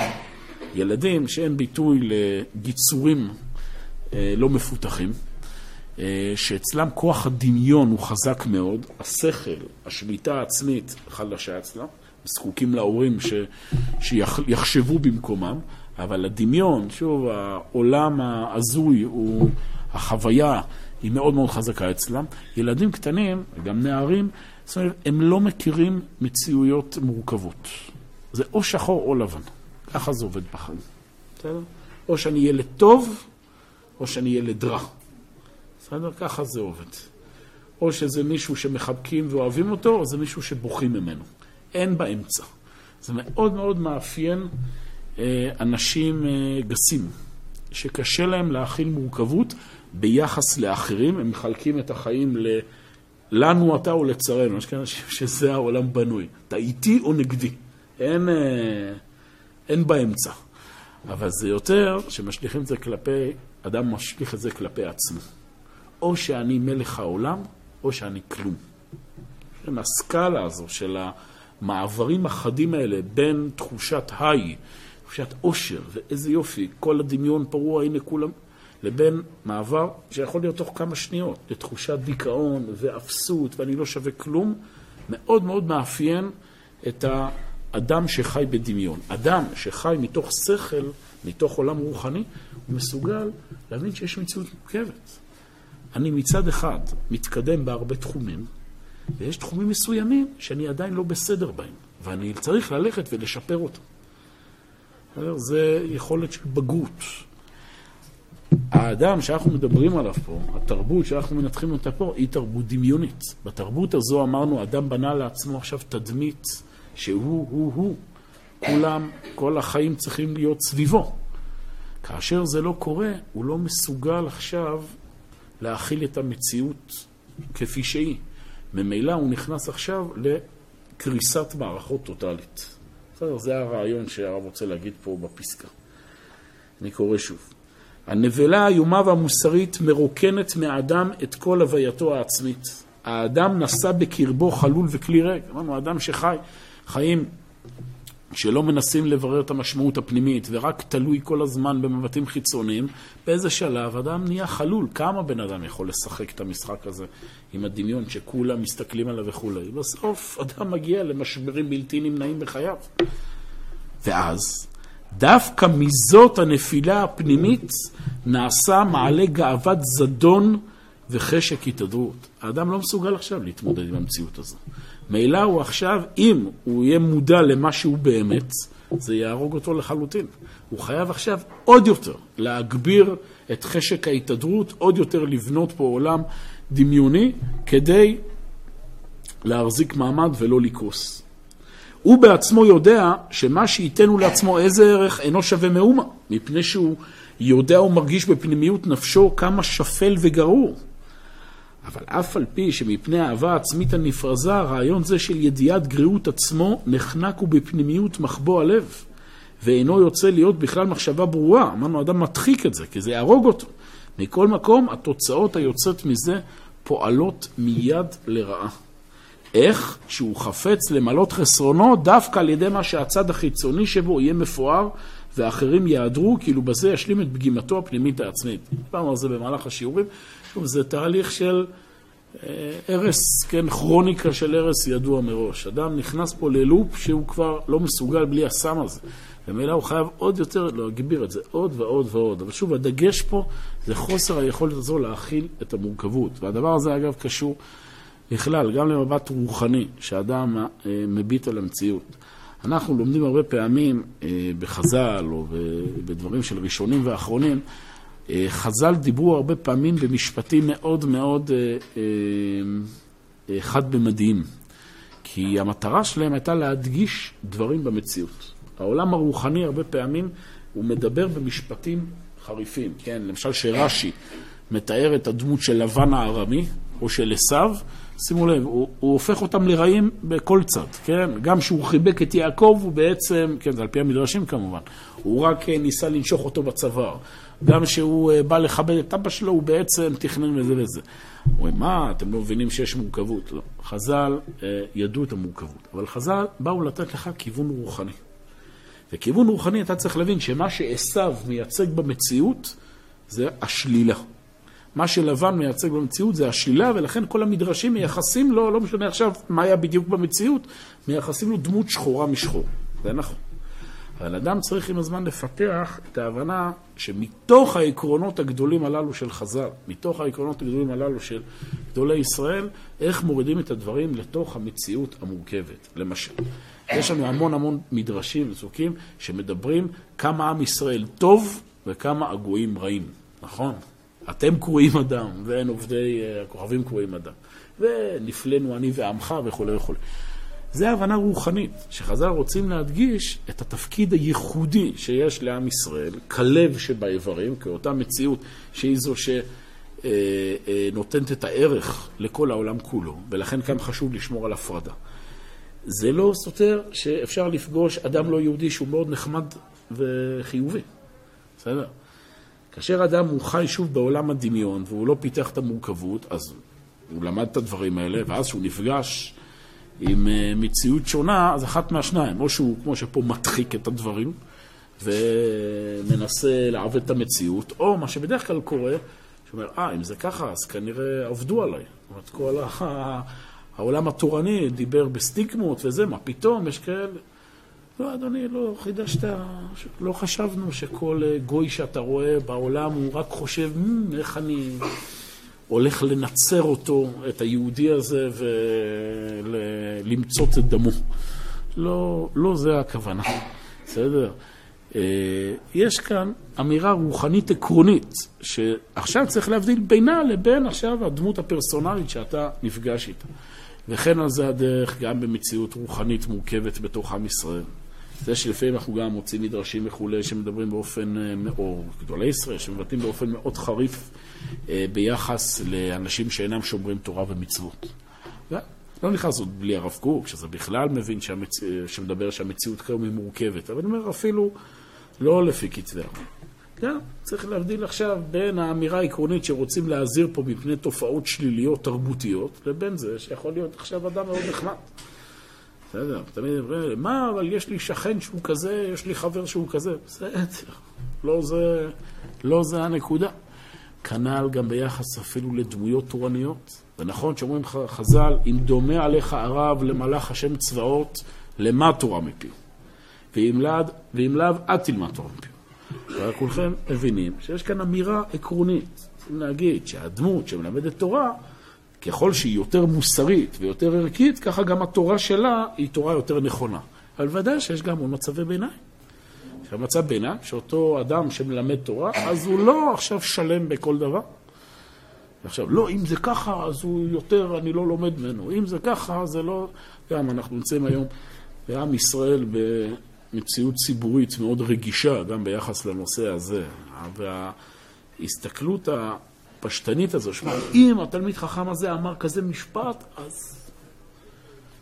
ילדים שאין ביטוי לגיצורים אה, לא מפותחים, אה, שאצלם כוח הדמיון הוא חזק מאוד, השכל, השליטה העצמית חלשה אצלם, זקוקים להורים ש, שיחשבו במקומם, אבל הדמיון, שוב, העולם ההזוי הוא, החוויה היא מאוד מאוד חזקה אצלם. ילדים קטנים, גם נערים, זאת אומרת, הם לא מכירים מציאויות מורכבות. זה או שחור או לבן. ככה זה עובד בחיים. בסדר? או שאני ילד טוב, או שאני ילד רע. בסדר? ככה זה עובד. או שזה מישהו שמחבקים ואוהבים אותו, או זה מישהו שבוכים ממנו. אין באמצע. זה מאוד מאוד מאפיין אה, אנשים אה, גסים, שקשה להם להכיל מורכבות ביחס לאחרים. הם מחלקים את החיים ל... לנו אתה ולצרינו. יש כאלה אנשים שזה העולם בנוי. אתה איתי או נגדי. אין, אה, אין באמצע. אבל זה יותר שמשליכים את זה כלפי, אדם משליך את זה כלפי עצמו. או שאני מלך העולם, או שאני כלום. כן, הסקאלה הזו של המעברים החדים האלה בין תחושת היי, תחושת עושר, ואיזה יופי, כל הדמיון פרוע, הנה כולם, לבין מעבר שיכול להיות תוך כמה שניות, לתחושת דיכאון ואפסות, ואני לא שווה כלום, מאוד מאוד מאפיין את האדם שחי בדמיון. אדם שחי מתוך שכל, מתוך עולם רוחני, הוא מסוגל להבין שיש מציאות מורכבת. אני מצד אחד מתקדם בהרבה תחומים, ויש תחומים מסוימים שאני עדיין לא בסדר בהם, ואני צריך ללכת ולשפר אותם. זה יכולת של בגרות. האדם שאנחנו מדברים עליו פה, התרבות שאנחנו מנתחים אותה פה, היא תרבות דמיונית. בתרבות הזו אמרנו, אדם בנה לעצמו עכשיו תדמית שהוא, הוא, הוא. כולם, כל החיים צריכים להיות סביבו. כאשר זה לא קורה, הוא לא מסוגל עכשיו להכיל את המציאות כפי שהיא. ממילא הוא נכנס עכשיו לקריסת מערכות טוטאלית. בסדר, זה הרעיון שהרב רוצה להגיד פה בפסקה. אני קורא שוב. הנבלה האיומה והמוסרית מרוקנת מהאדם את כל הווייתו העצמית. האדם נשא בקרבו חלול וכלי ריק. אמרנו, אדם שחי חיים שלא מנסים לברר את המשמעות הפנימית ורק תלוי כל הזמן במבטים חיצוניים, באיזה שלב אדם נהיה חלול. כמה בן אדם יכול לשחק את המשחק הזה עם הדמיון שכולם מסתכלים עליו וכולי? בסוף אדם מגיע למשברים בלתי נמנעים בחייו. ואז, דווקא מזאת הנפילה הפנימית נעשה מעלה גאוות זדון וחשק התהדרות. האדם לא מסוגל עכשיו להתמודד עם המציאות הזו. מילא הוא עכשיו, אם הוא יהיה מודע למה שהוא באמת, זה יהרוג אותו לחלוטין. הוא חייב עכשיו עוד יותר להגביר את חשק ההתהדרות, עוד יותר לבנות פה עולם דמיוני, כדי להחזיק מעמד ולא לקרוס. הוא בעצמו יודע שמה שייתנו לעצמו איזה ערך אינו שווה מאומה, מפני שהוא יודע ומרגיש בפנימיות נפשו כמה שפל וגרור. אבל אף על פי שמפני האהבה העצמית הנפרזה, רעיון זה של ידיעת גריעות עצמו נחנק ובפנימיות מחבוא הלב, ואינו יוצא להיות בכלל מחשבה ברורה. אמרנו, אדם מדחיק את זה, כי זה יהרוג אותו. מכל מקום, התוצאות היוצאות מזה פועלות מיד לרעה. איך? שהוא חפץ למלות חסרונו דווקא על ידי מה שהצד החיצוני שבו יהיה מפואר ואחרים יעדרו, כאילו בזה ישלים את פגימתו הפנימית העצמית. דיברנו על זה במהלך השיעורים. זה תהליך של הרס, כן, כרוניקה של הרס ידוע מראש. אדם נכנס פה ללופ שהוא כבר לא מסוגל בלי הסם הזה. ומילא הוא חייב עוד יותר להגביר את זה, עוד ועוד ועוד. אבל שוב, הדגש פה זה חוסר היכולת הזו להכיל את המורכבות. והדבר הזה, אגב, קשור בכלל, גם למבט רוחני, שאדם אה, מביט על המציאות. אנחנו לומדים הרבה פעמים אה, בחז"ל או בדברים של ראשונים ואחרונים, אה, חז"ל דיברו הרבה פעמים במשפטים מאוד מאוד חד-ממדיים, כי המטרה שלהם הייתה להדגיש דברים במציאות. העולם הרוחני הרבה פעמים הוא מדבר במשפטים חריפים, כן? למשל שרש"י מתאר את הדמות של לבן הארמי או של עשיו, שימו לב, הוא, הוא הופך אותם לרעים בכל צד, כן? גם כשהוא חיבק את יעקב, הוא בעצם, כן, זה על פי המדרשים כמובן, הוא רק אה, ניסה לנשוך אותו בצוואר. גם כשהוא אה, בא לכבד את אבא שלו, הוא בעצם תכנן וזה וזה. אומרים, מה, אתם לא מבינים שיש מורכבות? לא. חז"ל אה, ידעו את המורכבות, אבל חז"ל באו לתת לך כיוון רוחני. וכיוון רוחני אתה צריך להבין שמה שעשו מייצג במציאות זה השלילה. מה שלבן מייצג במציאות זה השלילה, ולכן כל המדרשים מייחסים לו, לא משנה עכשיו מה היה בדיוק במציאות, מייחסים לו דמות שחורה משחור. זה נכון. אבל אדם צריך עם הזמן לפתח את ההבנה שמתוך העקרונות הגדולים הללו של חז"ל, מתוך העקרונות הגדולים הללו של גדולי ישראל, איך מורידים את הדברים לתוך המציאות המורכבת. למשל, יש לנו המון המון מדרשים ופסוקים שמדברים כמה עם ישראל טוב וכמה הגויים רעים, נכון? אתם קרויים אדם, ואין עובדי אה, הכוכבים קרויים אדם. ונפלאנו אני ועמך וכולי וכולי. זה הבנה רוחנית, שחז"ל רוצים להדגיש את התפקיד הייחודי שיש לעם ישראל, כלב שבאיברים, כאותה מציאות שהיא זו שנותנת אה, את הערך לכל העולם כולו, ולכן כאן חשוב לשמור על הפרדה. זה לא סותר שאפשר לפגוש אדם לא יהודי שהוא מאוד נחמד וחיובי, בסדר? כאשר אדם הוא חי שוב בעולם הדמיון והוא לא פיתח את המורכבות, אז הוא למד את הדברים האלה, ואז כשהוא נפגש עם אה, מציאות שונה, אז אחת מהשניים, או שהוא, כמו שפה, מדחיק את הדברים ומנסה לעוות את המציאות, או מה שבדרך כלל קורה, שאומר, אה, אם זה ככה, אז כנראה עבדו עליי. זאת אומרת, כל העולם התורני דיבר בסטיגמות וזה, מה פתאום, יש כאלה. לא, אדוני, לא חידשת, לא חשבנו שכל אה, גוי שאתה רואה בעולם הוא רק חושב, איך אני הולך לנצר אותו, את היהודי הזה, ולמצות את דמו. לא, לא זה הכוונה, בסדר? אה, יש כאן אמירה רוחנית עקרונית, שעכשיו צריך להבדיל בינה לבין עכשיו הדמות הפרסונלית שאתה נפגש איתה. וכן על זה הדרך גם במציאות רוחנית מורכבת בתוך עם ישראל. זה שלפעמים אנחנו גם מוצאים מדרשים וכולי שמדברים באופן, אה, או גדולי ישראל, שמבטאים באופן מאוד חריף אה, ביחס לאנשים שאינם שומרים תורה ומצוות. לא נכנס עוד בלי הרב קוק, שזה בכלל מבין שהמצ... אה, שמדבר שהמציאות כיום היא מורכבת, אבל אני אומר אפילו לא לפי כתבי הרב. גם צריך להבדיל עכשיו בין האמירה העקרונית שרוצים להזהיר פה מפני תופעות שליליות תרבותיות, לבין זה שיכול להיות עכשיו אדם מאוד נחמד. בסדר, תמיד אומרים, מה, אבל יש לי שכן שהוא כזה, יש לי חבר שהוא כזה. בסדר, לא זה, לא זה הנקודה. כנ"ל גם ביחס אפילו לדמויות תורניות. זה נכון שאומרים חז"ל, אם דומה עליך הרב למלאך השם צבאות, למה תורה מפיו? ואם לאו, אל תלמד תורה מפיו. וכולכם מבינים שיש כאן אמירה עקרונית. צריכים להגיד שהדמות שמלמדת תורה, ככל שהיא יותר מוסרית ויותר ערכית, ככה גם התורה שלה היא תורה יותר נכונה. אבל ודאי שיש גם מצבי ביניים. מצב ביניים, שאותו אדם שמלמד תורה, אז הוא לא עכשיו שלם בכל דבר. עכשיו, לא, אם זה ככה, אז הוא יותר, אני לא לומד ממנו. אם זה ככה, זה לא... גם אנחנו נמצאים היום בעם ישראל במציאות ציבורית מאוד רגישה, גם ביחס לנושא הזה. וההסתכלות הפשטנית הזו, שמע, אם התלמיד חכם הזה אמר כזה משפט, אז,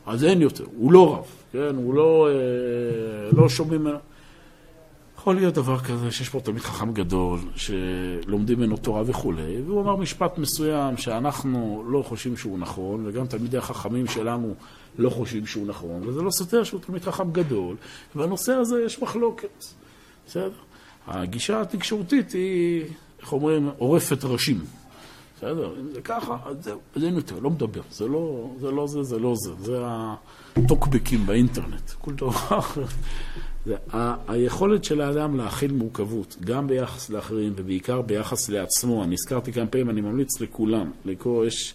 אז אין יותר, הוא לא רב, כן? הוא לא, אה, לא שומעים ממנו. יכול להיות דבר כזה שיש פה תלמיד חכם גדול, שלומדים ממנו תורה וכולי, והוא אמר משפט מסוים שאנחנו לא חושבים שהוא נכון, וגם תלמידי החכמים שלנו לא חושבים שהוא נכון, וזה לא סותר שהוא תלמיד חכם גדול, ובנושא הזה יש מחלוקת, בסדר? הגישה התקשורתית היא, איך אומרים, עורפת ראשים. בסדר, אם זה ככה, אז זהו, אז אין יותר, לא מדבר. זה לא זה, לא זה, זה לא זה. זה הטוקבקים באינטרנט. כל דבר. זה היכולת של האדם להכיל מורכבות, גם ביחס לאחרים ובעיקר ביחס לעצמו. אני הזכרתי כמה פעמים, אני ממליץ לכולם לקרוא, יש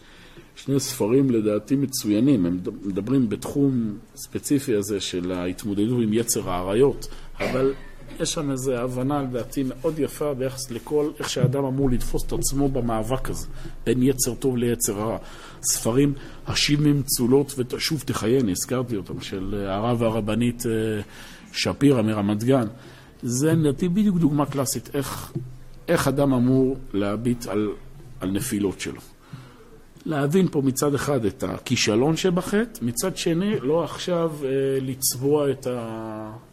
שני ספרים לדעתי מצוינים, הם מדברים בתחום ספציפי הזה של ההתמודדות עם יצר האריות, אבל יש שם איזו הבנה לדעתי מאוד יפה ביחס לכל, איך שהאדם אמור לתפוס את עצמו במאבק הזה, בין יצר טוב ליצר רע. ספרים, השימים צולות ותשוב תחייני, הזכרתי אותם, של הרב והרבנית אה, שפירא מרמת גן. זה לדעתי בדיוק דוגמה קלאסית, איך, איך אדם אמור להביט על, על נפילות שלו. להבין פה מצד אחד את הכישלון שבחטא, מצד שני, לא עכשיו אה, לצבוע את, ה...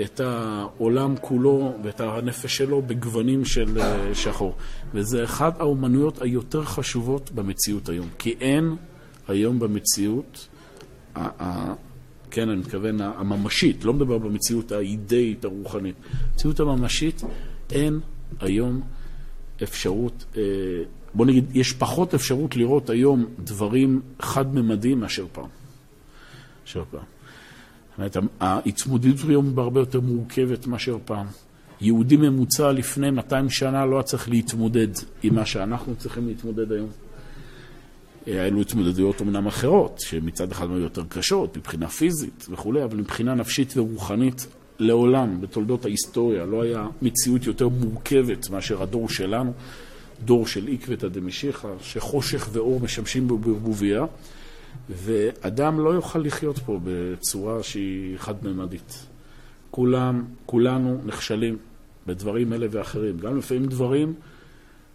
את העולם כולו ואת הנפש שלו בגוונים של אה, שחור. וזה אחת האומנויות היותר חשובות במציאות היום. כי אין היום במציאות. כן, אני מתכוון הממשית, לא מדבר במציאות האידאית הרוחנית. במציאות הממשית אין היום אפשרות... אה, בוא נגיד, יש פחות אפשרות לראות היום דברים חד-ממדיים מאשר פעם. מאשר פעם. זאת אומרת, ההתמודדות היום בהרבה יותר מורכבת מאשר פעם. יהודי ממוצע לפני 200 שנה לא היה צריך להתמודד עם מה שאנחנו צריכים להתמודד היום. אלו התמודדויות אמנם אחרות, שמצד אחד היו יותר קשות, מבחינה פיזית וכולי, אבל מבחינה נפשית ורוחנית, לעולם, בתולדות ההיסטוריה, לא היה מציאות יותר מורכבת מאשר הדור שלנו. דור של עקבתא דמשיחא, שחושך ואור משמשים בו בערבוביה, ואדם לא יוכל לחיות פה בצורה שהיא חד-ממדית. כולם, כולנו נכשלים בדברים אלה ואחרים, גם לפעמים דברים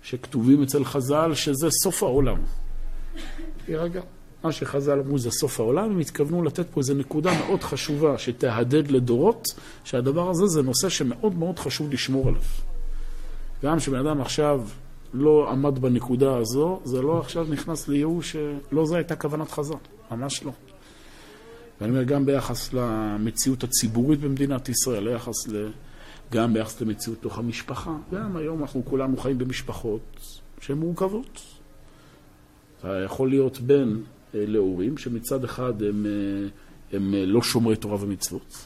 שכתובים אצל חז"ל שזה סוף העולם. רגע, מה שחז"ל אמרו זה סוף העולם, הם התכוונו לתת פה איזו נקודה מאוד חשובה שתהדהד לדורות, שהדבר הזה זה נושא שמאוד מאוד חשוב לשמור עליו. גם כשבן אדם עכשיו לא עמד בנקודה הזו, זה לא עכשיו נכנס לייאוש, לא זו הייתה כוונת חז"ל, ממש לא. ואני אומר, גם ביחס למציאות הציבורית במדינת ישראל, ליחס ל... גם ביחס למציאות תוך המשפחה, גם היום אנחנו כולנו חיים במשפחות שהן מורכבות. אתה יכול להיות בן אה, להורים שמצד אחד הם, אה, הם אה, לא שומרי תורה ומצוות,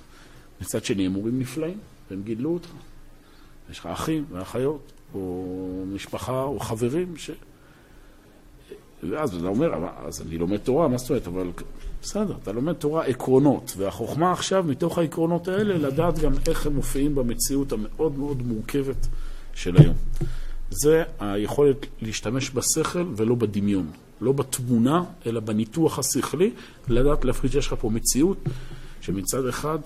מצד שני הם הורים נפלאים, והם גידלו אותך. יש לך אחים ואחיות, או משפחה, או חברים, ש... ואז אתה אומר, אז אני לומד תורה, מה זאת אומרת? אבל בסדר, אתה לומד תורה עקרונות, והחוכמה עכשיו, מתוך העקרונות האלה, לדעת גם איך הם מופיעים במציאות המאוד מאוד מורכבת של היום. זה היכולת להשתמש בשכל ולא בדמיון. לא בתמונה, אלא בניתוח השכלי, לדעת להפחיד שיש לך פה מציאות שמצד אחד,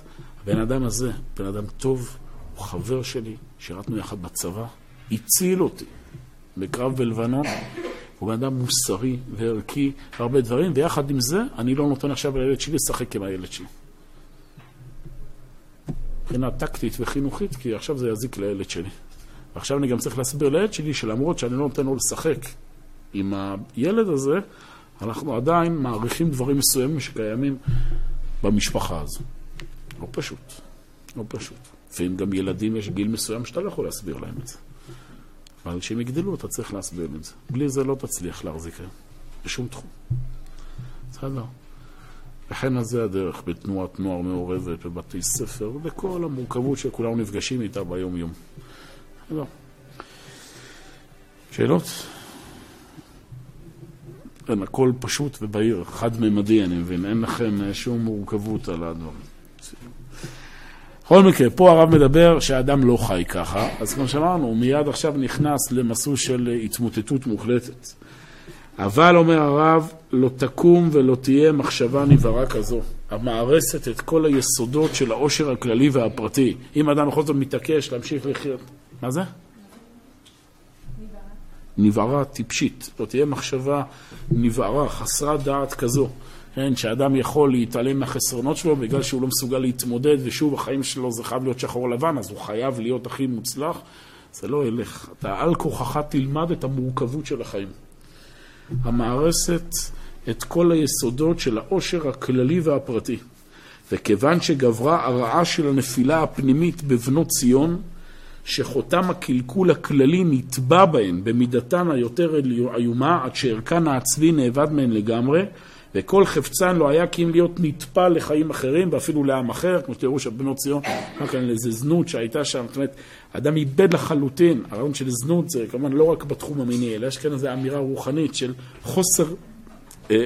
הבן אדם הזה, בן אדם טוב, הוא חבר שלי, שירתנו יחד בצבא, הציל אותי בקרב בלבנון. הוא בן אדם מוסרי וערכי, הרבה דברים, ויחד עם זה, אני לא נותן עכשיו לילד שלי לשחק עם הילד שלי. מבחינה טקטית וחינוכית, כי עכשיו זה יזיק לילד שלי. ועכשיו אני גם צריך להסביר לילד שלי שלמרות שאני לא נותן לו לשחק עם הילד הזה, אנחנו עדיין מעריכים דברים מסוימים שקיימים במשפחה הזו. לא פשוט, לא פשוט. לפעמים גם ילדים יש גיל מסוים שאתה לא יכול להסביר להם את זה. אבל כשהם יגדלו אתה צריך להסביר את זה. בלי זה לא תצליח להחזיק היום, בשום תחום. בסדר. וכן אז זה הדרך בתנועת נוער מעורבת, בבתי ספר, וכל המורכבות שכולנו נפגשים איתה ביום-יום. בסדר. שאלות? כן, הכל פשוט ובהיר, חד-ממדי, אני מבין. אין לכם שום מורכבות על הדברים. בכל מקרה, פה הרב מדבר שהאדם לא חי ככה, אז כמו שאמרנו, הוא מיד עכשיו נכנס למסלול של התמוטטות מוחלטת. אבל, אומר הרב, לא תקום ולא תהיה מחשבה נבערה כזו, המארסת את כל היסודות של העושר הכללי והפרטי. אם אדם בכל זאת מתעקש להמשיך לחיות... מה זה? נבערה טיפשית. לא תהיה מחשבה נבערה, חסרת דעת כזו. כן, שאדם יכול להתעלם מהחסרונות שלו בגלל שהוא לא מסוגל להתמודד, ושוב, החיים שלו זה חייב להיות שחור לבן, אז הוא חייב להיות הכי מוצלח. זה לא ילך. אתה על כוחך תלמד את המורכבות של החיים. המארסת את כל היסודות של העושר הכללי והפרטי. וכיוון שגברה הרעה של הנפילה הפנימית בבנות ציון, שחותם הקלקול הכללי נטבע בהן במידתן היותר איומה, עד שערכן העצבי נאבד מהן לגמרי, וכל חפצן לא היה כי אם להיות נטפל לחיים אחרים ואפילו לעם אחר, כמו שתראו שבנות ציון, רק על איזה זנות שהייתה שם, זאת אומרת, אדם איבד לחלוטין, הרעיון של זנות זה כמובן לא רק בתחום המיני, אלא יש כאן איזו אמירה רוחנית של חוסר אה,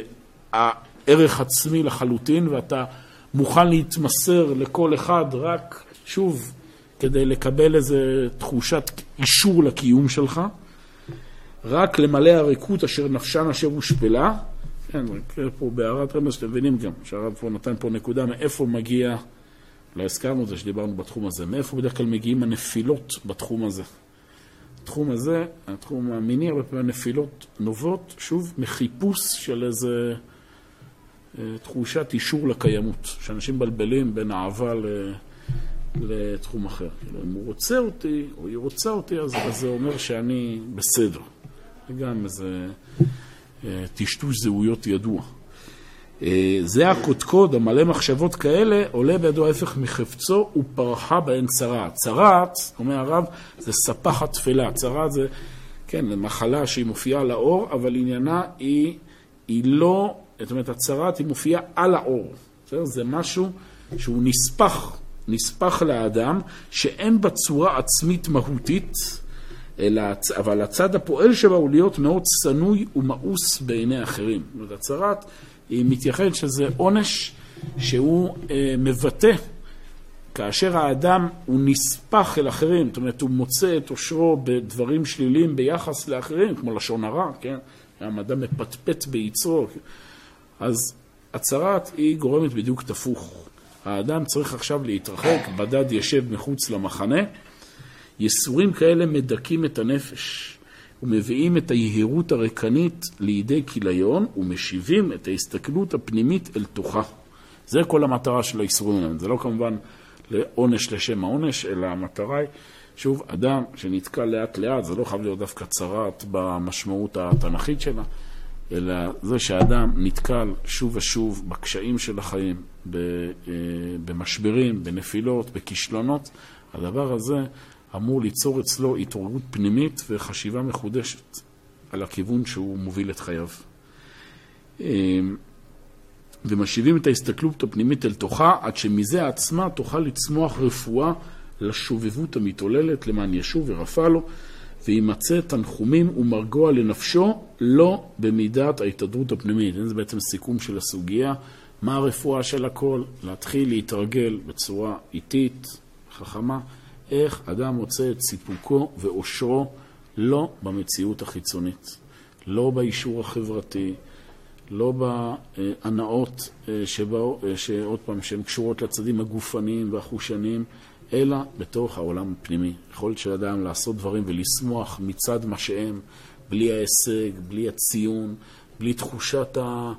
הערך עצמי לחלוטין, ואתה מוכן להתמסר לכל אחד רק, שוב, כדי לקבל איזו תחושת אישור לקיום שלך, רק למלא הריקות אשר נפשן אשר הושפלה, כן, רק פה בהערת רמז שאתם מבינים גם, שהרב פה נתן פה נקודה מאיפה מגיע, לא הזכרנו את זה שדיברנו בתחום הזה, מאיפה בדרך כלל מגיעים הנפילות בתחום הזה. התחום הזה, התחום המיני, הרבה פעמים הנפילות נובעות, שוב, מחיפוש של איזה אה, תחושת אישור לקיימות, שאנשים מבלבלים בין אהבה ל... לתחום אחר. כאילו, אם הוא רוצה אותי, או היא רוצה אותי, אז, זה אומר שאני בסדר. זה גם איזה טשטוש זהויות ידוע. אה, זה הקודקוד המלא מחשבות כאלה, עולה בידו ההפך מחפצו ופרחה בהן צרעת. צרעת, אומר הרב, זה ספחת תפלה. צרעת זה, כן, זה מחלה שהיא מופיעה לאור, אבל עניינה היא, היא לא, זאת אומרת, הצרעת היא מופיעה על האור. בסדר? זה משהו שהוא נספח, נספח לאדם, שאין בה צורה עצמית מהותית, אלא, אבל הצד הפועל שבה הוא להיות מאוד צנוי ומאוס בעיני אחרים. זאת אומרת, הצהרת היא מתייחדת שזה עונש שהוא אה, מבטא כאשר האדם הוא נספח אל אחרים, זאת אומרת, הוא מוצא את עושרו בדברים שליליים ביחס לאחרים, כמו לשון הרע, כן? גם אדם מפטפט ביצרו. אז הצהרת היא גורמת בדיוק תפוך. האדם צריך עכשיו להתרחק, בדד ישב מחוץ למחנה. יסורים כאלה מדכאים את הנפש ומביאים את היהירות הריקנית לידי כיליון ומשיבים את ההסתכלות הפנימית אל תוכה. זה כל המטרה של האיסורים האלה. זה לא כמובן לעונש לשם העונש, אלא המטרה היא, שוב, אדם שנתקע לאט לאט, זה לא חייב להיות דווקא צרעת במשמעות התנ"כית שלה, אלא זה שהאדם נתקל שוב ושוב בקשיים של החיים, במשברים, בנפילות, בכישלונות, הדבר הזה אמור ליצור אצלו התעוררות פנימית וחשיבה מחודשת על הכיוון שהוא מוביל את חייו. אמ, ומשיבים את ההסתכלות הפנימית אל תוכה, עד שמזה עצמה תוכל לצמוח רפואה לשובבות המתעוללת, למען ישוב ורפא לו, וימצא תנחומים ומרגוע לנפשו, לא במידת ההתהדרות הפנימית. זה בעצם סיכום של הסוגיה. מה הרפואה של הכל? להתחיל להתרגל בצורה איטית, חכמה, איך אדם מוצא את סיפוקו ואושרו לא במציאות החיצונית, לא באישור החברתי, לא בהנאות אה, אה, שעוד פעם, שהן קשורות לצדדים הגופניים והחושניים, אלא בתוך העולם הפנימי. יכולת של אדם לעשות דברים ולשמוח מצד מה שהם, בלי ההישג, בלי הציון, בלי תחושת ה...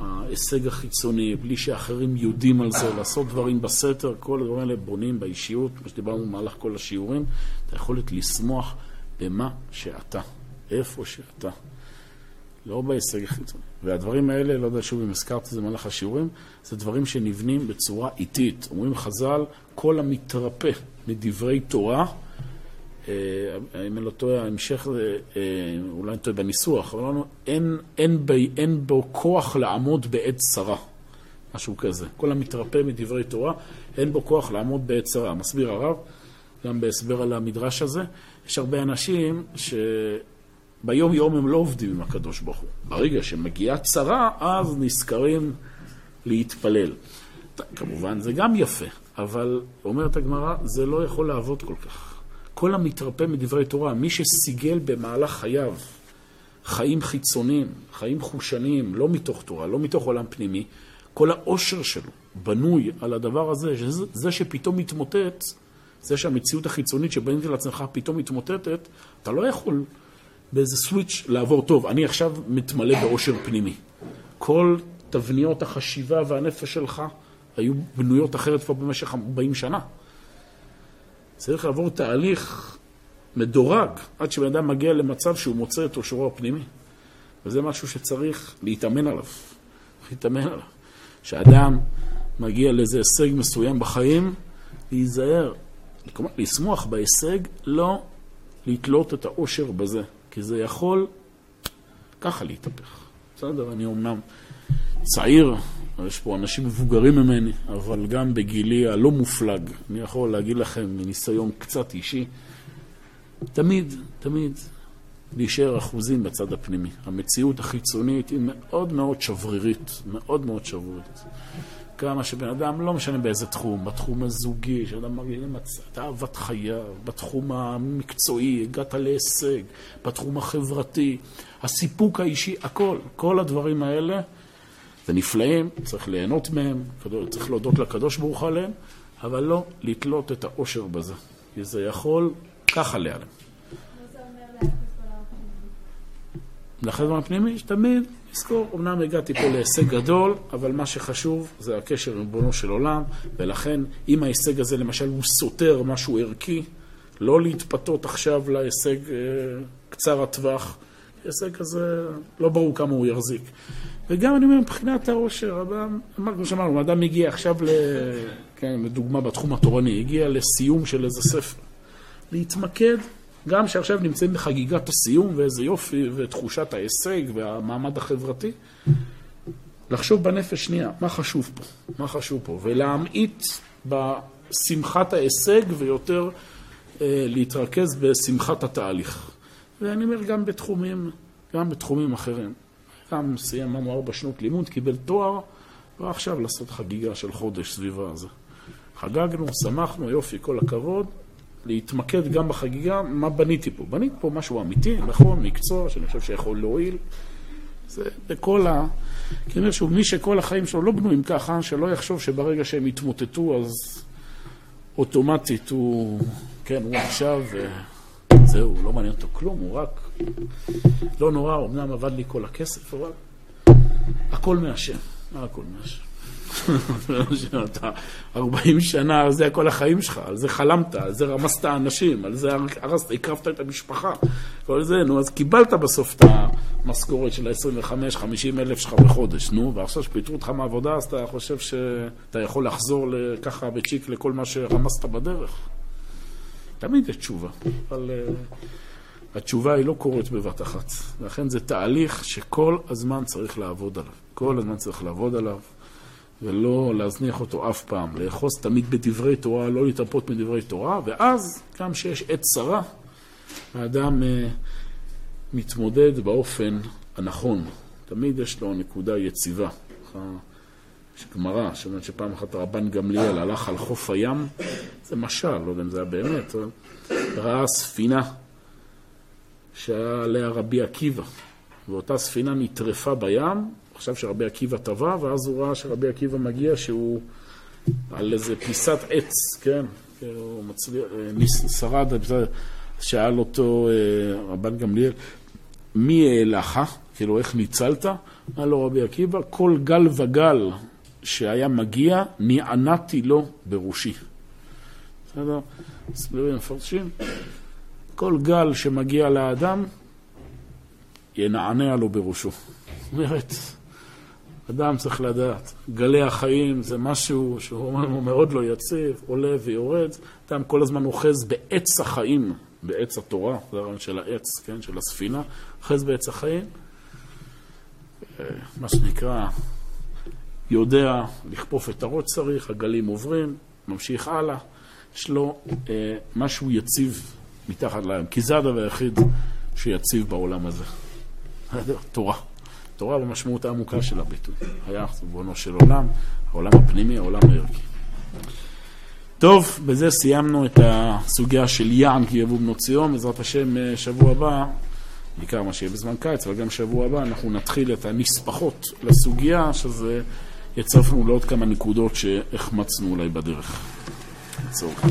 ההישג החיצוני, בלי שאחרים יודעים על זה, לעשות דברים בסתר, כל הדברים האלה בונים באישיות, כמו שדיברנו במהלך כל השיעורים, את היכולת לשמוח במה שאתה, איפה שאתה, לא בהישג החיצוני. והדברים האלה, לא יודע שוב אם הזכרתי את זה במהלך השיעורים, זה דברים שנבנים בצורה איטית. אומרים חז"ל, כל המתרפא מדברי תורה, אם אני לא טועה, ההמשך זה, אה, אולי אני טועה בניסוח, אבל לא, אין, אין, ב, אין בו כוח לעמוד בעת צרה, משהו כזה. כל המתרפא מדברי תורה, אין בו כוח לעמוד בעת צרה. מסביר הרב, גם בהסבר על המדרש הזה, יש הרבה אנשים שביום יום הם לא עובדים עם הקדוש ברוך הוא. ברגע שמגיעה צרה, אז נזכרים להתפלל. כמובן, זה גם יפה, אבל אומרת הגמרא, זה לא יכול לעבוד כל כך. כל המתרפא מדברי תורה, מי שסיגל במהלך חייו חיים חיצוניים, חיים חושניים, לא מתוך תורה, לא מתוך עולם פנימי, כל העושר שלו בנוי על הדבר הזה, שזה, זה שפתאום מתמוטט, זה שהמציאות החיצונית שבנית לעצמך פתאום מתמוטטת, אתה לא יכול באיזה סוויץ' לעבור טוב, אני עכשיו מתמלא בעושר פנימי. כל תבניות החשיבה והנפש שלך היו בנויות אחרת כבר במשך 40 שנה. צריך לעבור תהליך מדורג עד שבן אדם מגיע למצב שהוא מוצא את אושרו הפנימי. וזה משהו שצריך להתאמן עליו. להתאמן עליו. כשאדם מגיע לאיזה הישג מסוים בחיים, להיזהר, כלומר, לשמוח בהישג, לא לתלות את האושר בזה, כי זה יכול ככה להתהפך. בסדר, אני אומנם צעיר, יש פה אנשים מבוגרים ממני, אבל גם בגילי הלא מופלג, אני יכול להגיד לכם מניסיון קצת אישי, תמיד, תמיד להישאר אחוזים בצד הפנימי. המציאות החיצונית היא מאוד מאוד שברירית, מאוד מאוד שברירית. כמה שבן אדם, לא משנה באיזה תחום, בתחום הזוגי, שאדם מגיע למצב, אהבת חייו, בתחום המקצועי, הגעת להישג, בתחום החברתי, הסיפוק האישי, הכל, כל הדברים האלה זה נפלאים, צריך ליהנות מהם, צריך להודות לקדוש ברוך עליהם, אבל לא לתלות את האושר בזה. כי זה יכול ככה להיעלם. בעולם הפנימי? שתמיד לזכור, אמנם הגעתי פה להישג גדול, אבל מה שחשוב זה הקשר עם ריבונו של עולם, ולכן אם ההישג הזה למשל הוא סותר משהו ערכי, לא להתפתות עכשיו להישג אה, קצר הטווח. ההישג הזה, לא ברור כמה הוא יחזיק. וגם אני אומר, מבחינת העושר, אדם, כמו שאמרנו, אדם מגיע עכשיו, ל, כן, לדוגמה בתחום התורני, הגיע לסיום של איזה ספר. להתמקד, גם שעכשיו נמצאים בחגיגת הסיום, ואיזה יופי, ותחושת ההישג, והמעמד החברתי, לחשוב בנפש שנייה, מה חשוב פה? מה חשוב פה? ולהמעיט בשמחת ההישג, ויותר אה, להתרכז בשמחת התהליך. ואני אומר, גם בתחומים, גם בתחומים אחרים. גם סיים, אמרנו, ארבע שנות לימוד, קיבל תואר, ועכשיו לעשות חגיגה של חודש סביבה הזה. חגגנו, שמחנו, יופי, כל הכבוד. להתמקד גם בחגיגה, מה בניתי פה. בניתי פה משהו אמיתי, נכון, מקצוע, שאני חושב שיכול להועיל. זה בכל ה... אומר שוב, מי שכל החיים שלו לא בנויים ככה, שלא יחשוב שברגע שהם יתמוטטו, אז אוטומטית הוא, כן, הוא עכשיו, זהו, לא מעניין אותו כלום, הוא רק, לא נורא, אמנם עבד לי כל הכסף, אבל הכל מהשם, מה הכל מהשם? אתה 40 שנה, זה כל החיים שלך, על זה חלמת, על זה רמסת אנשים, על זה הרסת, הקרבת את המשפחה, כל זה, נו, אז קיבלת בסוף את המשכורת של ה-25-50 אלף שלך בחודש, נו, ועכשיו שפיטרו אותך מהעבודה, אז אתה חושב שאתה יכול לחזור ככה בצ'יק לכל מה שרמסת בדרך? תמיד יש תשובה, אבל uh, התשובה היא לא קורית בבת אחת. לכן זה תהליך שכל הזמן צריך לעבוד עליו. כל הזמן צריך לעבוד עליו, ולא להזניח אותו אף פעם. לאחוז תמיד בדברי תורה, לא להתרפות מדברי תורה, ואז, גם כשיש עת צרה, האדם uh, מתמודד באופן הנכון. תמיד יש לו נקודה יציבה. יש גמרא, שאומרת שפעם אחת הרבן גמליאל הלך על חוף הים, זה משל, לא יודע אם זה היה באמת, ראה ספינה שהיה עליה רבי עקיבא, ואותה ספינה נטרפה בים, חשב שרבי עקיבא טבע, ואז הוא ראה שרבי עקיבא מגיע שהוא על איזה פיסת עץ, כן, הוא מצליח, שרד, שאל אותו אה, רבן גמליאל, מי העלך? כאילו, איך ניצלת? אמר לו רבי עקיבא, כל גל וגל שהיה מגיע, נענעתי לו בראשי. בסדר? מסבירים מפרשים. כל גל שמגיע לאדם, ינענע לו בראשו. זאת אומרת, אדם צריך לדעת, גלי החיים זה משהו שהוא מאוד לא יציב, עולה ויורד. אדם כל הזמן אוחז בעץ החיים, בעץ התורה, זה הרעיון של העץ, כן, של הספינה, אוחז בעץ החיים. מה שנקרא, יודע לכפוף את הראש צריך, הגלים עוברים, ממשיך הלאה, יש לו אה, משהו יציב מתחת לים, כי זה הדבר היחיד שיציב בעולם הזה. תורה. תורה במשמעות העמוקה של הביטוי. היה סבונו של עולם, העולם הפנימי, העולם הערכי. טוב, בזה סיימנו את הסוגיה של יען כי יבוא בנות ציון. בעזרת השם, אה, שבוע הבא בעיקר מה שיהיה בזמן קיץ, אבל גם שבוע הבא אנחנו נתחיל את הנספחות לסוגיה, שזה יצרפנו לעוד כמה נקודות שהחמצנו אולי בדרך. נעצור כאן.